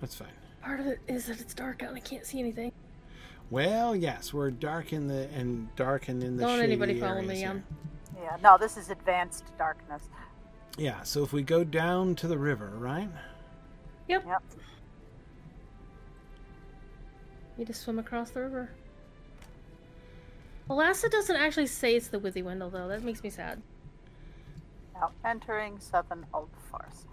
That's fine. Part of it is that it's dark out and I can't see anything. Well, yes, we're dark in the and dark and in the Don't anybody follow me, here. um. Yeah. No, this is advanced darkness. Yeah, so if we go down to the river, right? Yep. Yep. You just swim across the river. Alassa doesn't actually say it's the Withywindle, though. That makes me sad. Now entering southern Old Forest.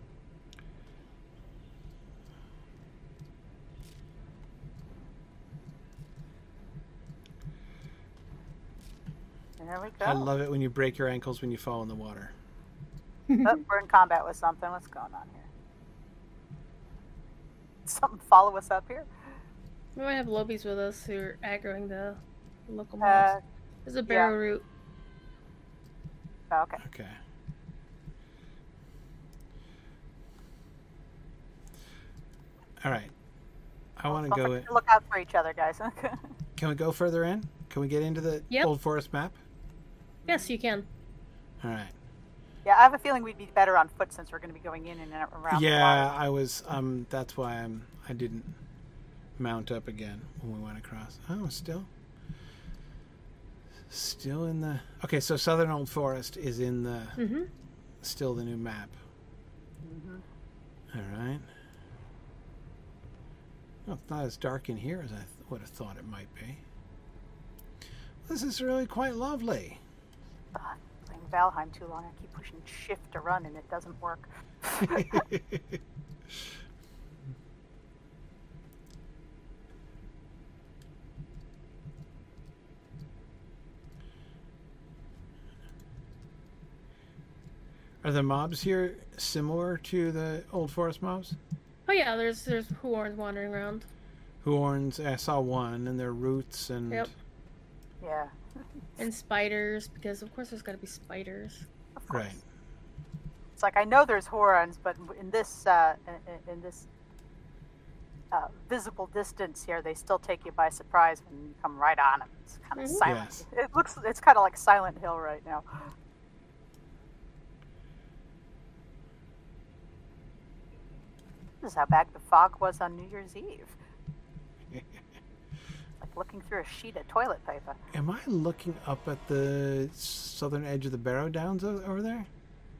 There we go. I love it when you break your ankles when you fall in the water. Oh, we're in combat with something. What's going on here? Something follow us up here? We might have lobies with us who are aggroing the local Uh, mobs. There's a yeah. barrow route. oh, okay. Okay. All right. I want to go. forget In, look out for each other, guys. can we go further in? Can we get into the Yep. old forest map? Yes, you can. All right. yeah, I have a feeling we'd be better on foot since we're going to be going in and around. Yeah, water. I was. Um, that's why I'm. I didn't mount up again when we went across. Oh, still. Still in the. Okay, so southern old forest is in the. Mm-hmm. Still the new map. Mhm. All right. Well, it's not as dark in here as I th- would have thought it might be. This is really quite lovely. Playing Valheim too long. I keep pushing shift to run and it doesn't work. Are the mobs here similar to the old forest mobs? Oh yeah, there's there's Huorns wandering around. Huorns, I saw one, and their roots and Yep. Yeah. And spiders, because of course there's got to be spiders. Of course. right. It's like I know there's Huorns, but in this uh, in, in this uh, visible distance here, they still take you by surprise when you come right on them. It's kind of Mhm. silent. Yes. It looks it's kind of like Silent Hill right now. This is how bad the fog was on New Year's Eve. like looking through a sheet of toilet paper. Am I looking up at the southern edge of the Barrow Downs over there?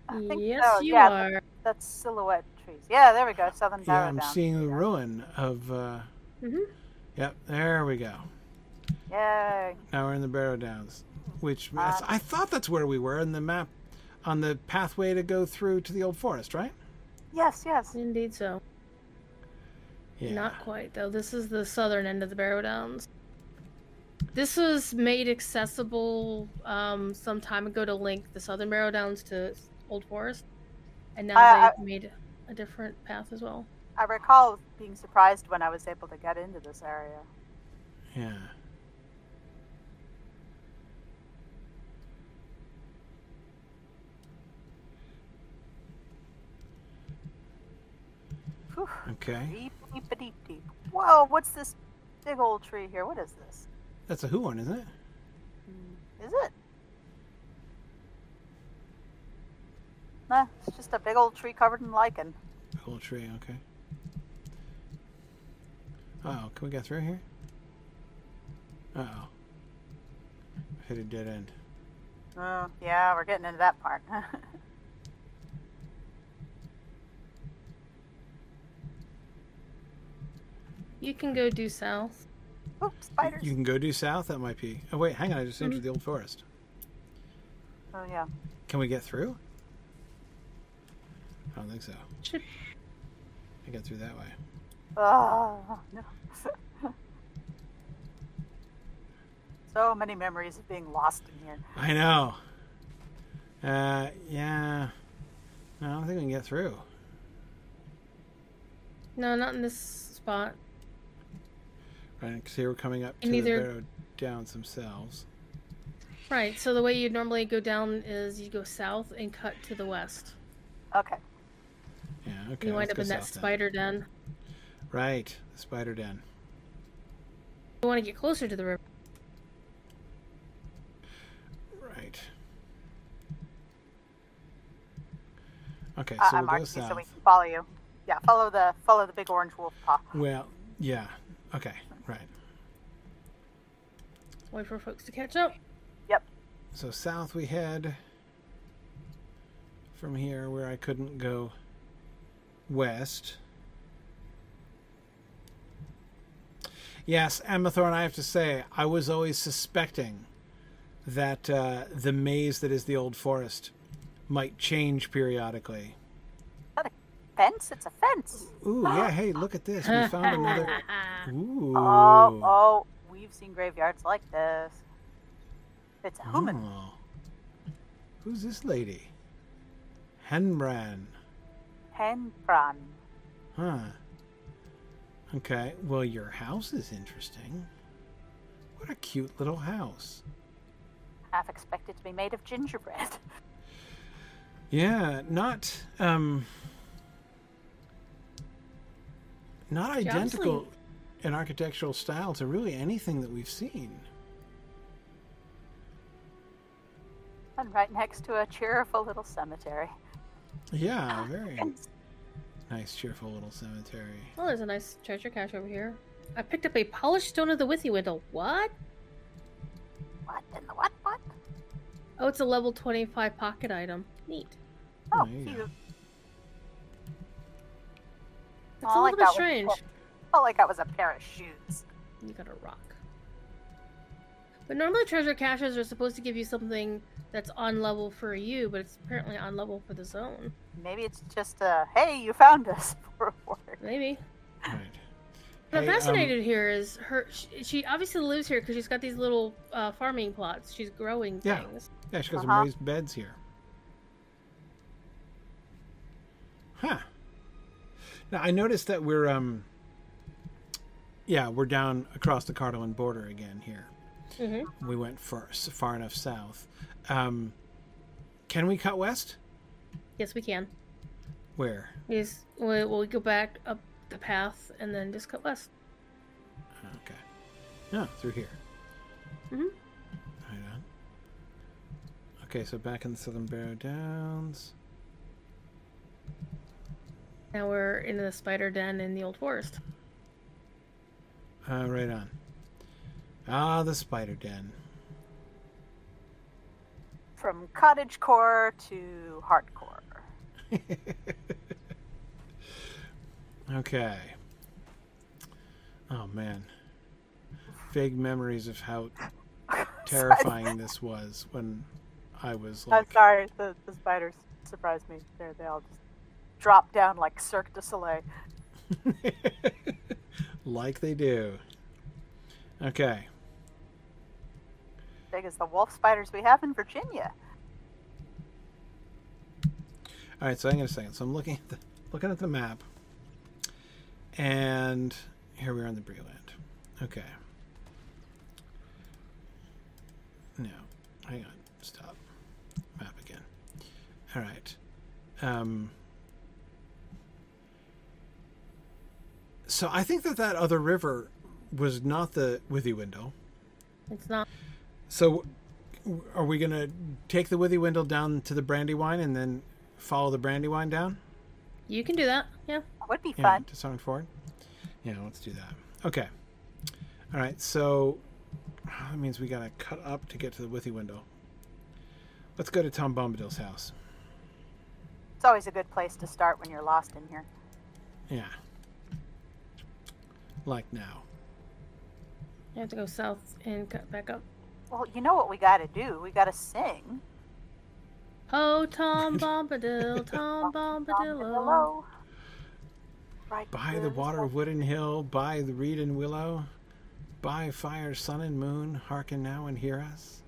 I think Yes, so, you yeah, are. That's silhouette trees. Yeah, there we go. Southern Barrow Yeah, I'm Downs. seeing the ruin of. Uh, hmm yep, there we go. Yay. Now we're in the Barrow Downs, which Um, I thought that's where we were in the map, on the pathway to go through to the old forest, right? Yes, yes. Indeed so. Yeah. Not quite though. This is the southern end of the Barrow Downs. This was made accessible um, some time ago to link the southern Barrow Downs to Old Forest, and now I- they've made a different path as well. I recall being surprised when I was able to get into this area. Yeah. Whew. Okay. Deep, deep, deep, deep. Whoa, what's this big old tree here? What is this? That's a Huorn, isn't it? Is it? Nah, it's just a big old tree covered in lichen. Whole tree, okay. Oh, can we get through here? Uh oh. Hit a dead end. Oh, yeah, we're getting into that part. You can go due south. Ooh, spiders. You can go due south. That might be. Oh wait, hang on. I just entered the old forest. Oh, yeah. Can we get through? I don't think so. Should I get through that way. Oh, no. so many memories of being lost in here. I know. Uh, yeah. No, I don't think we can get through. no, not in this spot. Right, because here we're coming up to And the either- Barrow Downs themselves. Right. So the way you normally go down is you go south and cut to the west. Okay. Yeah, okay. you wind let's up in that south then. spider den. Right, the spider den. You want to get closer to the river. Right. Okay, Uh, so I we'll go marked you south. so we can follow you. Yeah, follow the follow the big orange wolf paw. Well, yeah. Okay, right. Wait for folks to catch up. Yep. So south we head from here where I couldn't go west. Yes, Emma Thorne, I have to say, I was always suspecting that uh, the maze that is the old forest might change periodically. Fence? It's a fence. Ooh, yeah, hey, look at this. We found another. Ooh. Oh, oh, we've seen graveyards like this. It's a human. Oh. Who's this lady? Henbran. Henbran. Huh. Okay, well, your house is interesting. What a cute little house. Half expected to be made of gingerbread. Yeah, not um not identical obviously- in architectural style to really anything that we've seen. and right next to a cheerful little cemetery. Yeah, ah, very nice, cheerful little cemetery. Oh, there's a nice treasure cache over here. I picked up a polished stone of the Withywindle. What? What in the what? What? Oh, it's a level 25 pocket item. Neat. Oh, It's I a like little bit that one. strange. Felt like that was a pair of shoes. You got a rock. But normally treasure caches are supposed to give you something that's on level for you, but it's apparently on level for the zone. Maybe it's just a hey, you found us for a reward. Maybe. Right. What I'm Hey, um, fascinated here is her. She, she obviously lives here because she's got these little uh, farming plots. She's growing Yeah. things. Yeah, she got Uh-huh. some raised beds here. Huh. Now I noticed that we're um yeah, we're down across the Cardolan border again here. Mm-hmm. We went far, far enough south. Um, can we cut west? Yes, we can. Where? Yes, we'll, we'll go back up the path and then just cut west. Okay. No, through here. Mhm. Right on. Okay, so back in the Southern Barrow Downs. Now we're in the spider den in the old forest. Uh, right on. Ah, the spider den. From cottage core to hardcore. okay. Oh man. Vague memories of how terrifying this was when I was like. I'm sorry, the, the spiders surprised me. They they all just drop down like Cirque du Soleil. like they do. Okay. Big as the wolf spiders we have in Virginia. All right, so hang on a second. So I'm looking at the looking at the map, And here we are in the Bree-land. Okay. No. Hang on. Stop. Map again. All right. Um, so I think that that other river was not the Withywindle. It's not. So are we going to take the Withywindle down to the Brandywine and then follow the Brandywine down? You can do that. Yeah. That would be Yeah, fun. to Southern Ford. Yeah, let's do that. Okay. All right. So ah, that means we got to cut up to get to the Withywindle. Let's go to Tom Bombadil's house. It's always a good place to start when you're lost in here. Yeah. Like now. You have to go south and cut back up. Well, you know what we got to do? We got to sing. Oh, Tom Bombadil, Tom Bombadillo. Right By the water of Wood and Hill, by the reed and willow, by fire, sun and moon, hearken now and hear us.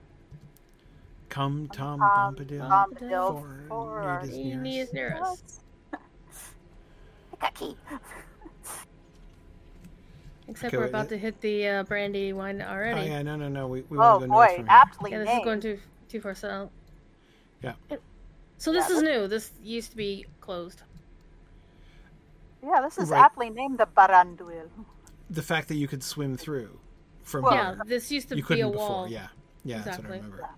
Come, Tom Tom Bombadil, Bombadil, for for need is near us. is near us. Kaki. Except Okay, we're about it- to hit the uh, Brandywine already. Oh yeah, no, no, no. We, we Oh want to go north boy, from aptly Yeah, this named. is going too too far south. Yeah. So this Yeah, is new. This used to be closed. Yeah, this is Right. aptly named the Baranduin. The fact that you could swim through from Well, yeah, this used to you be couldn't a before. wall. Yeah, yeah, that's what I Exactly. remember.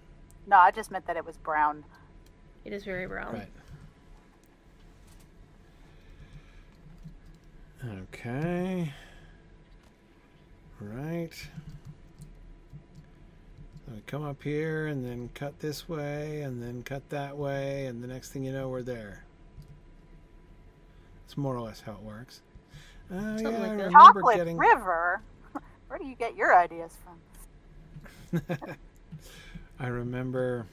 No, I just meant that it was brown. It is very brown. Right. Okay. Right. Come up here and then cut this way and then cut that way, and the next thing you know, we're there. It's more or less how it works. Oh, yeah, like I remember Chocolate getting. River. Where do you get your ideas from? I remember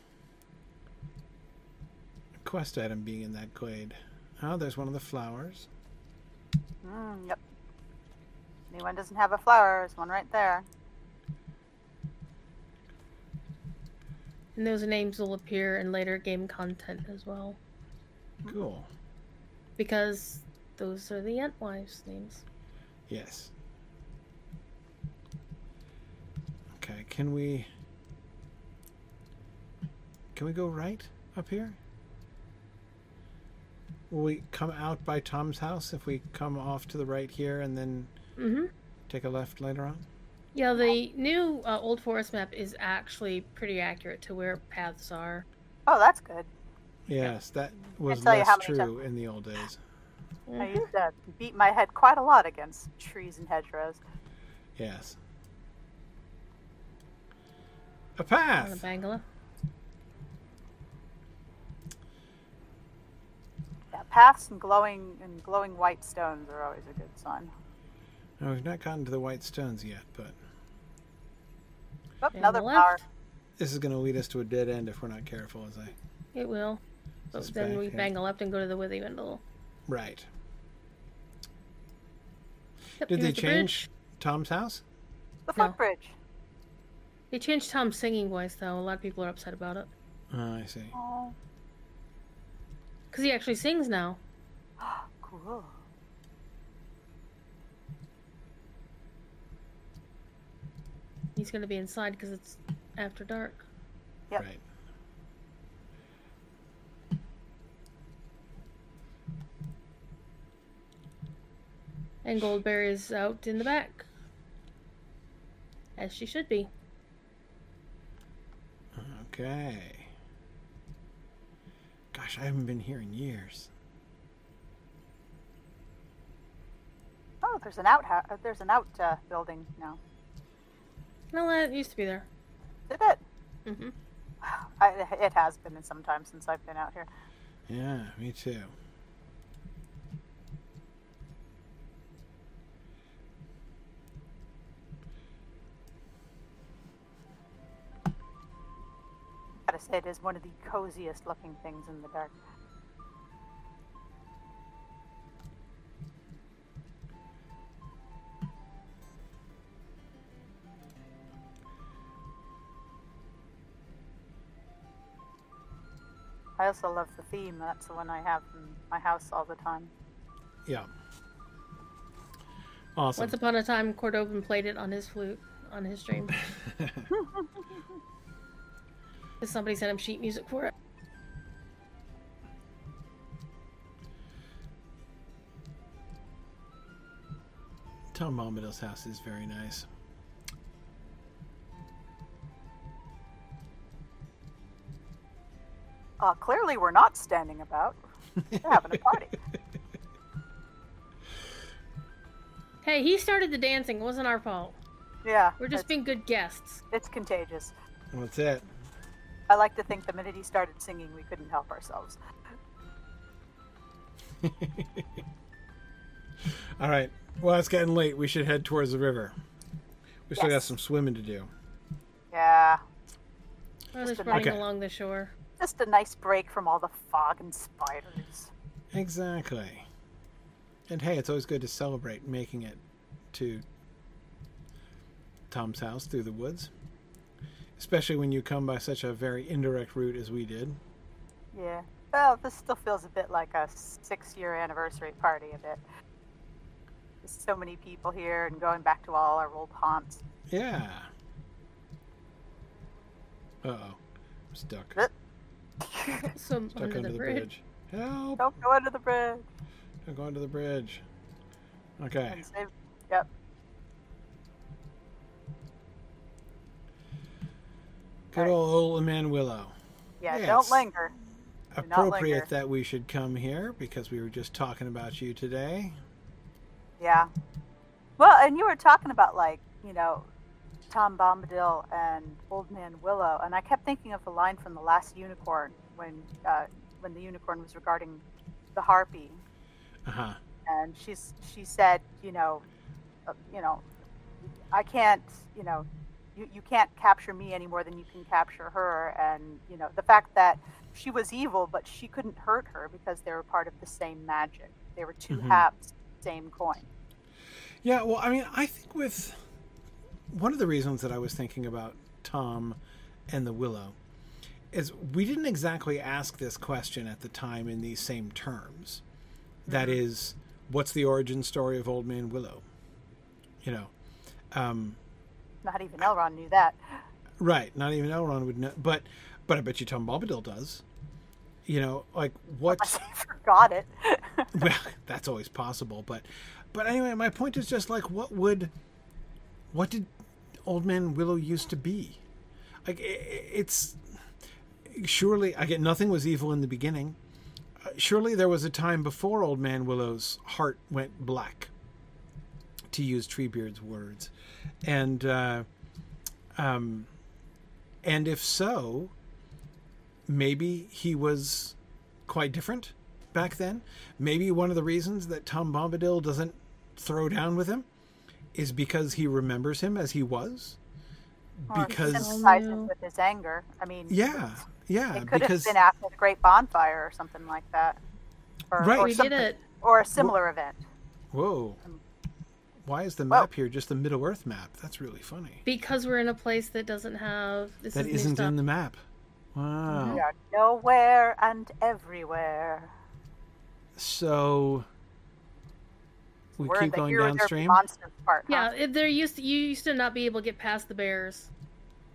a quest item being in that glade. Oh, there's one of the flowers. Mm, yep. Anyone doesn't have a flower, there's one right there. And those names will appear in later game content as well, Cool. because those are the Entwives names. Yes. Okay, can we Can we go right up here? Will we come out by Tom's house if we come off to the right here and then Mm-hmm. take a left later on? Yeah, the new uh, Old Forest map is actually pretty accurate to where paths are. Oh, that's good. Yes, that was tell less how many true in the old days. I Mhm. used to beat my head quite a lot against trees and hedgerows. Yes. A On the path. Bangala. Yeah, paths and glowing and glowing white stones are always a good sign. No, we've not gotten to the white stones yet, but Oh, another left. flower. this is going to lead us to a dead end if we're not careful, as I It will. But then we yeah. bang a left and go to the Withywindle. right. Yep, Did they the change bridge. Tom's house? The No. footbridge. They changed Tom's singing voice, though. A lot of people are upset about it. Oh, I see. Oh, Because he actually sings now. cool. He's going to be inside because it's after dark. Yep. Right. And Goldberry is out in the back. As she should be. Okay. Gosh, I haven't been here in years. Oh, there's an out. Uh, there's an out uh, building now. No, it used to be there. Did it? hmm I, it has been some time since I've been out here. Yeah, me too. Gotta say, it is one of the coziest looking things in the dark. I also love the theme. That's the one I have in my house all the time. Yeah. Awesome. Once upon a time, Cordovan played it on his flute on his stream. Because somebody sent him sheet music for it. Tom Bombadil's house is very nice. Uh, clearly, we're not standing about. We're having a party. Hey, he started the dancing. It wasn't our fault. Yeah, We're just being good guests. it's contagious. What's it? I like to think the minute he started singing, we couldn't help ourselves. All right. Well, it's getting late. We should head towards the river. We still got some swimming to do. Yeah, We're just running Okay. along the shore. Just a nice break from all the fog and spiders. Exactly. And hey, it's always good to celebrate making it to Tom's house through the woods. Especially when you come by such a very indirect route as we did. Yeah. Well, this still feels a bit like a six-year anniversary party. A bit. There's so many people here, and going back to all our old haunts. Yeah. Uh oh. I'm stuck. Swim Stuck under, under the, bridge. Help! Don't go under the bridge. Don't go under the bridge. Okay. Save- Yep. Good old, old man Willow. Yeah. Yes. Don't linger. Do Appropriate linger. that we should come here because we were just talking about you today. Yeah. Well, and you were talking about like you know, Tom Bombadil and Old Man Willow, and I kept thinking of the line from the Last Unicorn when uh, when the unicorn was regarding the harpy, Uh huh. and she's she said, you know, uh, you know, I can't, you know, you, you can't capture me any more than you can capture her, and you know the fact that she was evil, but she couldn't hurt her because they were part of the same magic. They were 2 Mhm. halves, same coin. Yeah, well, I mean, I think with one of the reasons that I was thinking about Tom and the Willow is we didn't exactly ask this question at the time in these same terms. That is, what's the origin story of Old Man Willow? You know, um, Not even Elrond knew that. right? Not even Elrond would know, but but I bet you Tom Bombadil does. You know, like what? I forgot it. well, that's always possible, but but anyway, my point is just like what would what did Old Man Willow used to be? Like it's surely I get nothing was evil in the beginning. Uh, surely there was a time before Old Man Willow's heart went black, to use Treebeard's words, and uh, um, and if so, maybe he was quite different back then. Maybe one of the reasons that Tom Bombadil doesn't throw down with him is because he remembers him as he was. Or he Because sympathizes with his anger. I mean, yeah, yeah, it could because have been after the Great Bonfire or something like that, or, Right. or, We did it. or a similar event. whoa, um, why is the Well- map here just the Middle Earth map? That's really funny. Because we're in a place that doesn't have this that is isn't stuff. in the map. Wow. We are nowhere and everywhere. So we We're keep the going downstream. monsters part. huh? Yeah, it, there used to, you used to not be able to get past the bears.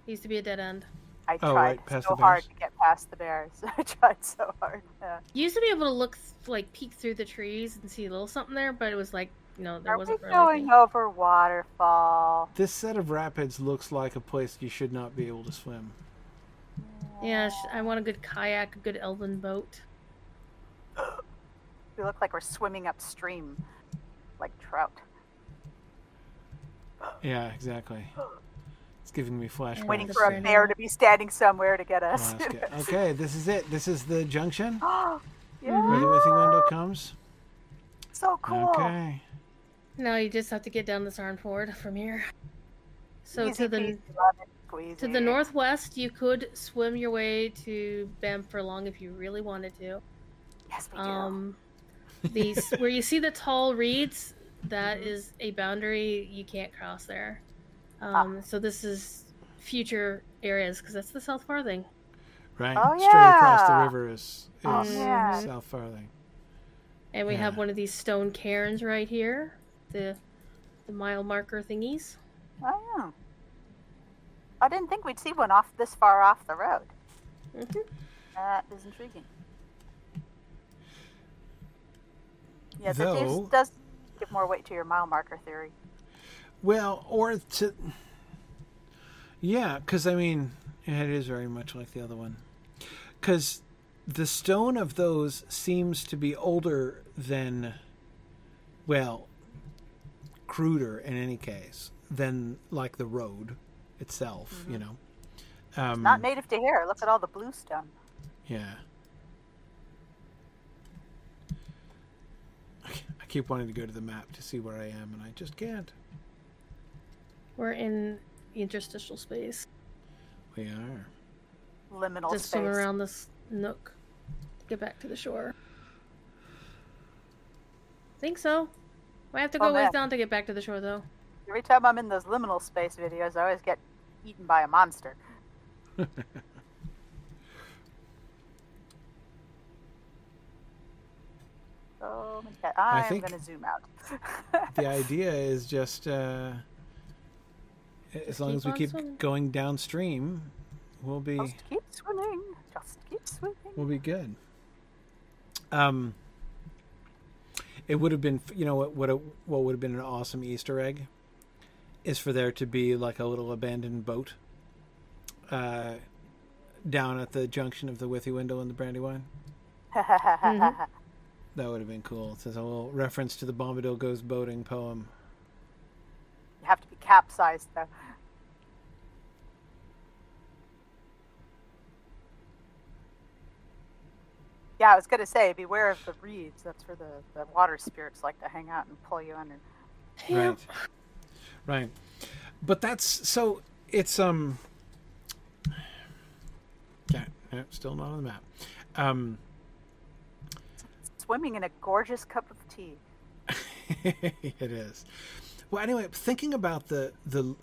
It used to be a dead end. I Oh, tried right, past so the hard bears. to get past the bears. I tried so hard. Yeah. You used to be able to look like peek through the trees and see a little something there, but it was like you know there Are wasn't really. going anything. over waterfall? This set of rapids looks like a place you should not be able to swim. Yeah, I want a good kayak, a good elven boat. We look like we're swimming upstream, like trout. Yeah, exactly. It's giving me flashbacks. Waiting for a very bear to be standing somewhere to get us. Alaska. Okay, this is it. This is the junction Oh, where the withing window comes. so cool. Okay. Now you just have to get down this iron Sarnford from here. So Easy to the peasy, lemon to the northwest, you could swim your way to Bamfurlong if you really wanted to. Yes, we do. Um, these where you see the tall reeds, that Mhm. a boundary you can't cross there. Ah. Um, so this is future areas because that's the South Farthing. Right. Oh, Straight across the river is, is Oh, yeah. South Farthing. And we have one of these stone cairns right here. The the mile marker thingies. Oh. Yeah. I didn't think we'd see one off this far off the road. hmm That is intriguing. Yeah, that Though- does, does give more weight to your mile marker theory. Well, or to. Yeah, because I mean, it is very much like the other one. Because the stone of those seems to be older than. Well, cruder in any case than like the road itself, you know. Um, Not native to here. Look at all the bluestone. Yeah. I keep wanting to go to the map to see where I am, and I just can't. We're in the interstitial space. We are. Liminal Just space. swim around this nook. To get back to the shore. Think so. I have to go Oh, ways down to get back to the shore, though. Every time I'm in those liminal space videos, I always get eaten by a monster. Oh my god! I I'm think- gonna zoom out. the idea is just uh, as long as we keep swimming. going downstream, we'll be Just keep swimming. Just keep swimming. we'll be good. Um, it would have been, you know, what what a, what would have been an awesome Easter egg is for there to be like a little abandoned boat uh, down at the junction of the Withywindle and the Brandywine. Mm-hmm. That would have been cool. It's a little reference to the Bombadil Goes Boating poem. You have to be capsized though. Yeah, I was gonna say, beware of the reeds. That's where the, the water spirits like to hang out and pull you under. Right. Right. But that's so it's um yeah, no, still not on the map. Um Swimming in a gorgeous cup of tea. it is. Well, anyway, thinking about the the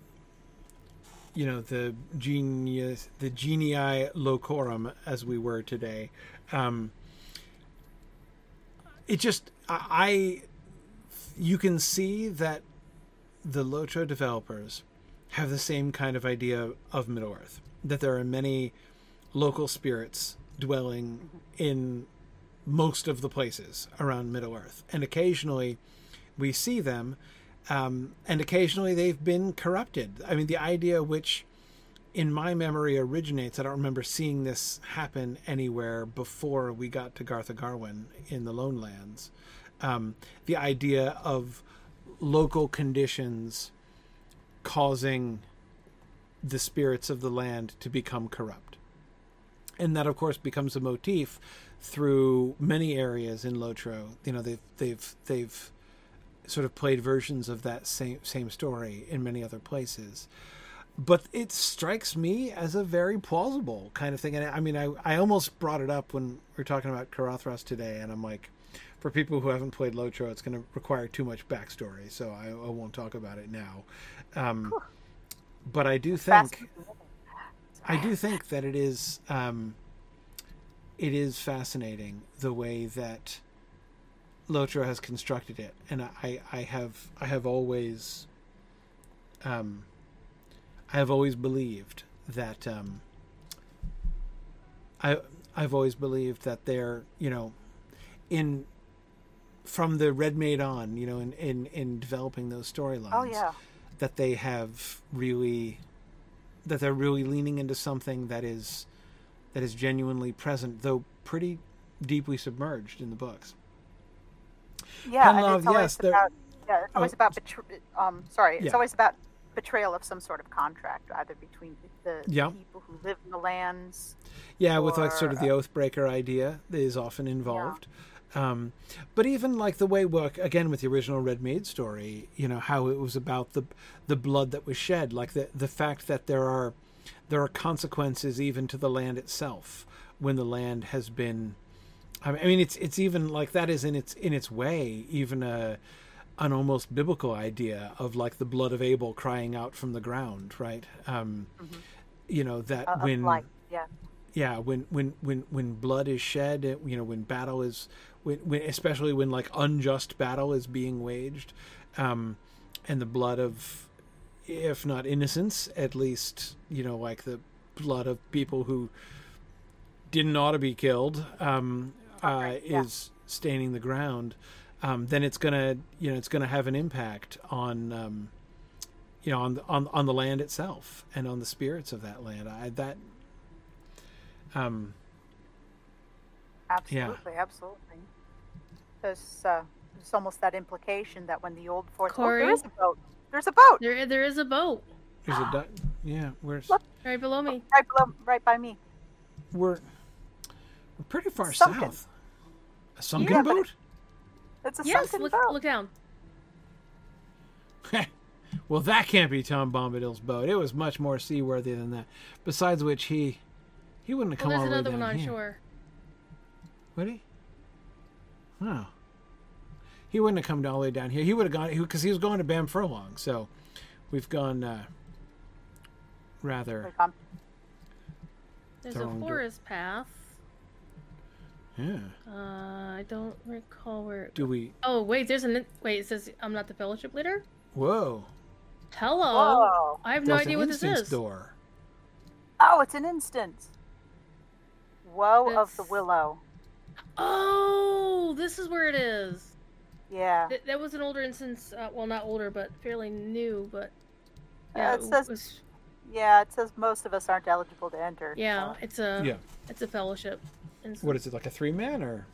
you know the genius the genii locorum as we were today, um, it just I, I you can see that the Lotro developers have the same kind of idea of Middle Earth. That there are many local spirits dwelling in most of the places around Middle Earth, and occasionally we see them, um, and occasionally they've been corrupted. I mean, the idea which, in my memory, originates. I don't remember seeing this happen anywhere before we got to Garth Agarwen in the Lone Lands. Um, the idea of local conditions causing the spirits of the land to become corrupt. And that, of course, becomes a motif through many areas in Lotro. You know, they've they've they've sort of played versions of that same same story in many other places. But it strikes me as a very plausible kind of thing. And I mean, I, I almost brought it up when we are talking about Caradhras today, and I'm like, for people who haven't played Lotro, it's going to require too much backstory, so I, I won't talk about it now. Um, but I do think I do think that it is um, it is fascinating the way that Lotro has constructed it, and I, I have I have always um, I have always believed that um, I I've always believed that they're you know in from the Red Maid on you know in in, in developing those storylines Oh yeah. that they have really that they're really leaning into something that is that is genuinely present, though pretty deeply submerged in the books. Yeah, and Penlove, it's always yes, about yeah, it's always Oh. about betr- um sorry, it's Yeah. always about betrayal of some sort of contract, either between the Yeah. people who live in the lands. Yeah, with like sort of Or, the oathbreaker idea that is often involved. Um, but even like the way work again with the original Red Maid story, you know how it was about the the blood that was shed, like the the fact that there are there are consequences even to the land itself when the land has been. I mean, it's it's even like that is in its in its way even a an almost biblical idea of like the blood of Abel crying out from the ground, right? Um, You know that uh, when life. Yeah. yeah when when when when blood is shed you know when battle is when, when especially when like unjust battle is being waged um and the blood of, if not innocence, at least you know like the blood of people who didn't ought to be killed, um, uh, yeah. is staining the ground, um, then it's gonna you know it's gonna have an impact on. Um, you know, on the, on on the land itself and on the spirits of that land. I that um Absolutely, absolutely. There's, uh, there's almost that implication that when the old fort. Oh, there is a boat. There's a boat There, there is a boat there's a du- yeah, we're Look. right below me. right below, right by me. we're we're pretty far Sunken. south. A sunken Yeah, but boat? It's a Yes, sunken look, boat. look down. well, that can't be Tom Bombadil's boat. It was much more seaworthy than that. Besides which, he he wouldn't have Well, come there's all the way another one on here. shore. Would he? Oh. He wouldn't have come all the way down here. He would have gone because he was going to Bamfurlong. So we've gone uh, rather. There's a wrong dir- forest path. Yeah. Uh, I don't recall where. Do we? Oh wait, there's an wait. It says I'm not the fellowship leader. Whoa. Hello. Whoa. I have no There's idea what this instance is. door. Oh, it's an instance. Woe of the willow. Oh, this is where it is. Yeah. Th- that was an older instance. Uh, well, not older, but fairly new. But Uh, yeah, it it says- was, Yeah, it says most of us aren't eligible to enter. yeah, so- it's a Yeah. it's a fellowship. Instance. What is it like a three man or?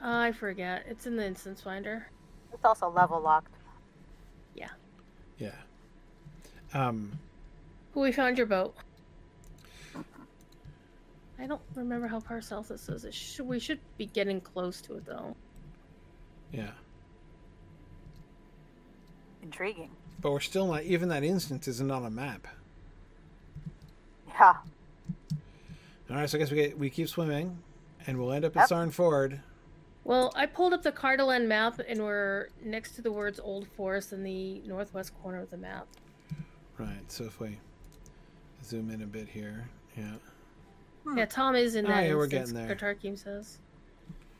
I forget. It's in the instance finder. It's also level locked. Yeah. Yeah. Um. Who we found your boat. I don't remember how far south this is. It should, we should be getting close to it though. Yeah. Intriguing. But we're still not. Even that instance isn't on a map. Yeah. All right. So I guess we get, we keep swimming, and we'll end up at Sarn Ford. Well, I pulled up the Cardolan map and we're next to the words Old Forest in the northwest corner of the map. Right. So if we zoom in a bit here, yeah. Hmm. Yeah, Tom is in oh, that. Oh, yeah, we're getting there. Tarkim says.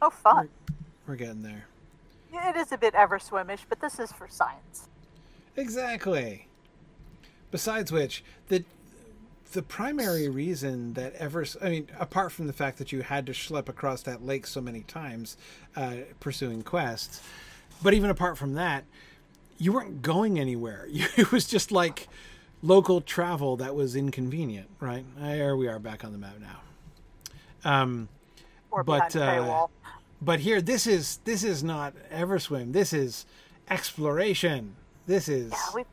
Oh, fun. We're getting there. Yeah, It is a bit ever swimmish, but this is for science. Exactly. Besides which, the the primary reason that ever I mean, apart from the fact that you had to schlep across that lake so many times uh, pursuing quests, but even apart from that, you weren't going anywhere. It was just like local travel that was inconvenient, right? There we are back on the map now. Um, Or But, uh, but here, this is this is not Everswim. This is exploration. This is Yeah, we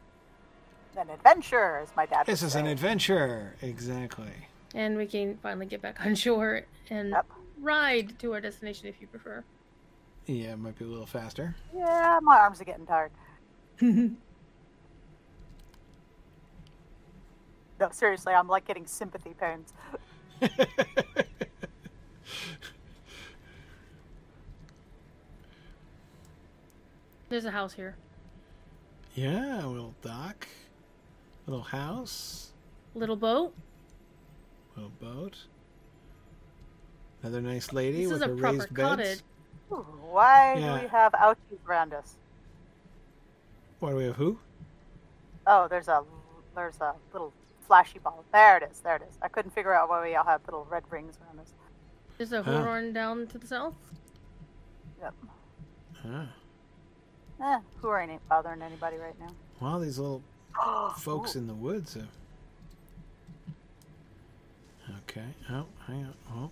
an adventure, as my dad. this would is an adventure. Exactly. And we can finally get back on shore and Yep. ride to our destination if you prefer. Yeah, it might be a little faster. Yeah, my arms are getting tired. No, seriously, I'm like getting sympathy pains. There's a house here. Yeah, a little dock, little house, Little boat. little boat. Another nice lady This with is a her proper raised beds. cottage. Ooh, why Yeah. do we have ouchies around us? What do we have? Who? Oh, there's a there's a little flashy ball. There it is. There it is. I couldn't figure out why we all have little red rings around us. There's a Huh. Huorn down to the south. Yep. Huh. Eh, who ain't bothering anybody right now? Well, these little folks Ooh. in the woods. Have... Okay. Oh, hang on. Oh,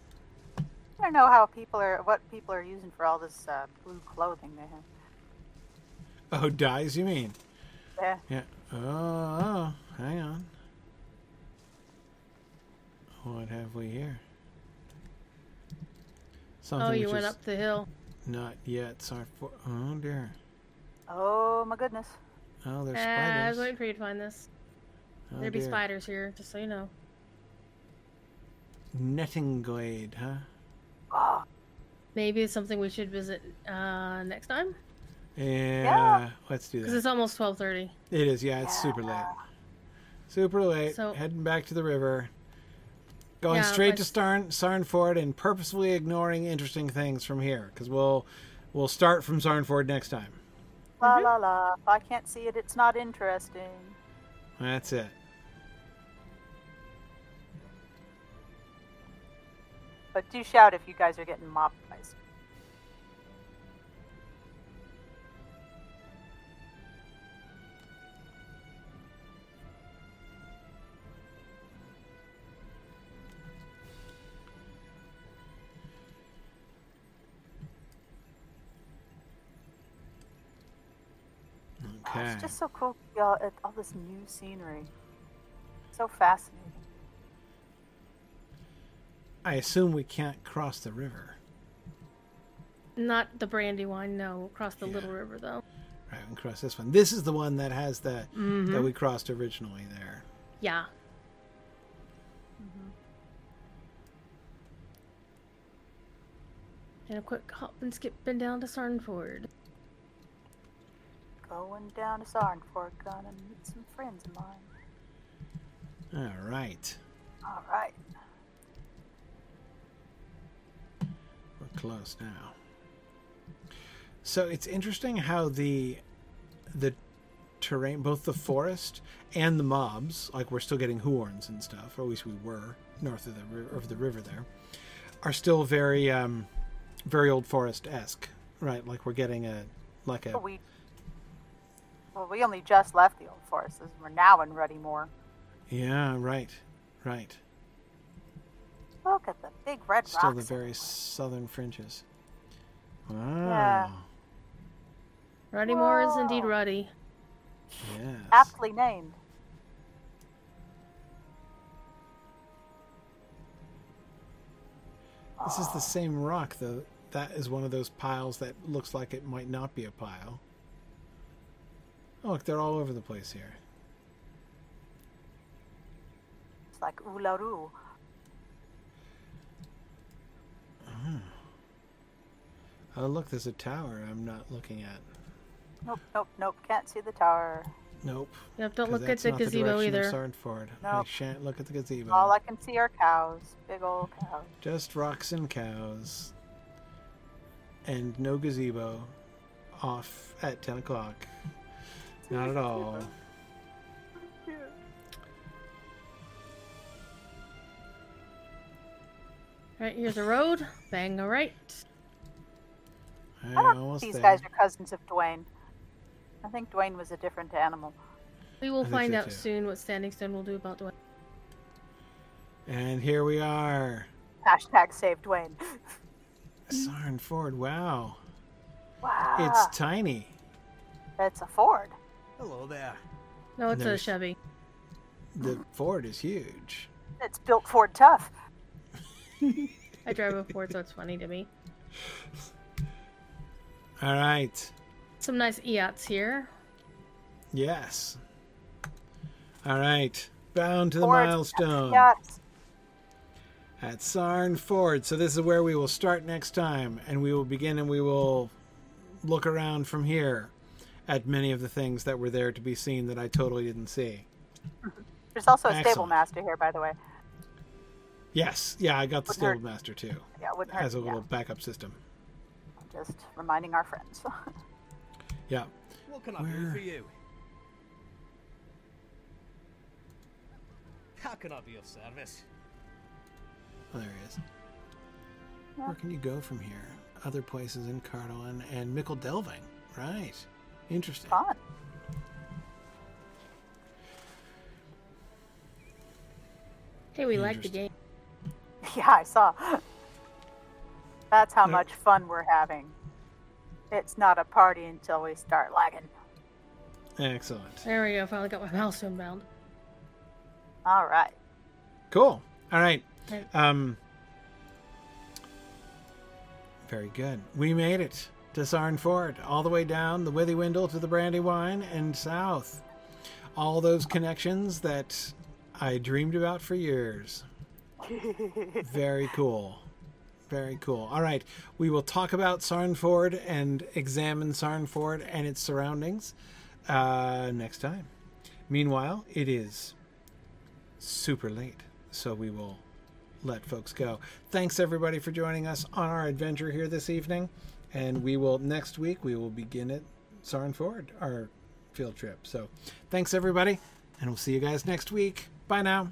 I don't know how people are what people are using for all this uh, blue clothing they have. oh, dyes. You mean? Yeah. Yeah. Oh, oh, hang on. What have we here? Something oh, you went up the hill. not yet. Sorry for. Oh dear. Oh my goodness. Oh, there's Uh, I was waiting for you to find this. Oh, There'd be spiders here, just so you know. Netting glade, huh? Oh, Maybe it's something we should visit uh, next time Yeah. Let's do that. because it's almost twelve thirty. It is. Yeah, it's super late. Super late. So- Heading back to the river. Going Yeah, straight to let's- Starn Sarnford and purposefully ignoring interesting things from here because we'll we'll start from Sarnford next time. La Mhm. la la. If I can't see it, it's not interesting. That's it. But do shout if you guys are getting mobbed by s- Okay. It's just so cool, y'all. All this new scenery. So fascinating. I assume we can't cross the river. Not the Brandywine, no. We'll cross the Yeah. Little River, though. Right, we can cross this one. This is the one that has the Mhm. that we crossed originally there. Yeah. And a quick hop and skip and down to Sarnford. Going down to Sarnford, gonna meet some friends of mine. All right. All right. We're close now. So it's interesting how the the terrain, both the forest and the mobs, like we're still getting Huorns and stuff, or at least we were north of the of the river there, are still very um, very old forest esque, right? Like we're getting a like a we. Well, we only just left the old forests. We're now in Ruddymore. yeah, right, right. Look at the big red Still the very everywhere. southern fringes. Wow. Yeah. Ruddy Moore is indeed ruddy. Yes. Aptly named. This is the same rock, though. That is one of those piles that looks like it might not be a pile. Oh, look, they're all over the place here. It's like Uluru. Hmm. Oh, look, there's a tower I'm not looking at. Nope, nope, nope. Can't see the tower. Nope. Yep, don't look at that's the not gazebo direction of either. Sarnford. I Nope. shan't look at the gazebo. All I can see are cows. Big old cows. Just rocks and cows. And no gazebo. Off at 10 o'clock. Not at. Alright, here's a road. Bang a right. I don't think these there. guys are cousins of Dwayne. I think Dwayne was a different animal. We will I find so out too. soon what Standing Stone will do about Dwayne. And here we are. Hashtag save Dwayne. Sarnford, wow. Wow. It's tiny. it's a Ford. Hello there. No, it's a Chevy. The Ford is huge. It's built Ford tough. I drive a Ford, so it's funny to me. All right. Some nice Eats here. Yes. All right. Bound to the Ford. milestone Yes. at Sarn Ford. So this is where we will start next time, and we will begin and we will look around from here at many of the things that were there to be seen that I totally didn't see. There's also a stable master here, by the way. Yes. Yeah, I got the Wouldn't hurt. Stable Master too. Yeah, it wouldn't hurt. As a yeah. little backup system. Just reminding our friends. Yeah. What can I Where- do for you? How can I be of service? Oh, there he is. Where can you go from here? Other places in Cardolan and Michel Delving. Right. Interesting. Fun. Hey, we like the game. Yeah, I saw. That's how No. much fun we're having. It's not a party until we start lagging. Excellent. There we go. Finally got my milestone bound. All right. Cool. All right. Right. Um. Very good. We made it to Sarn Ford, all the way down the Withywindle to the Brandywine and south. All those connections that I dreamed about for years. Very cool. Very cool. All right. We will talk about Sarnford and examine Sarnford and its surroundings uh, next time. Meanwhile, it is super late, so we will let folks go. Thanks everybody for joining us on our adventure here this evening, and we will next week we will begin it Sarn Ford, our field trip. So thanks everybody, and we'll see you guys next week. Bye now.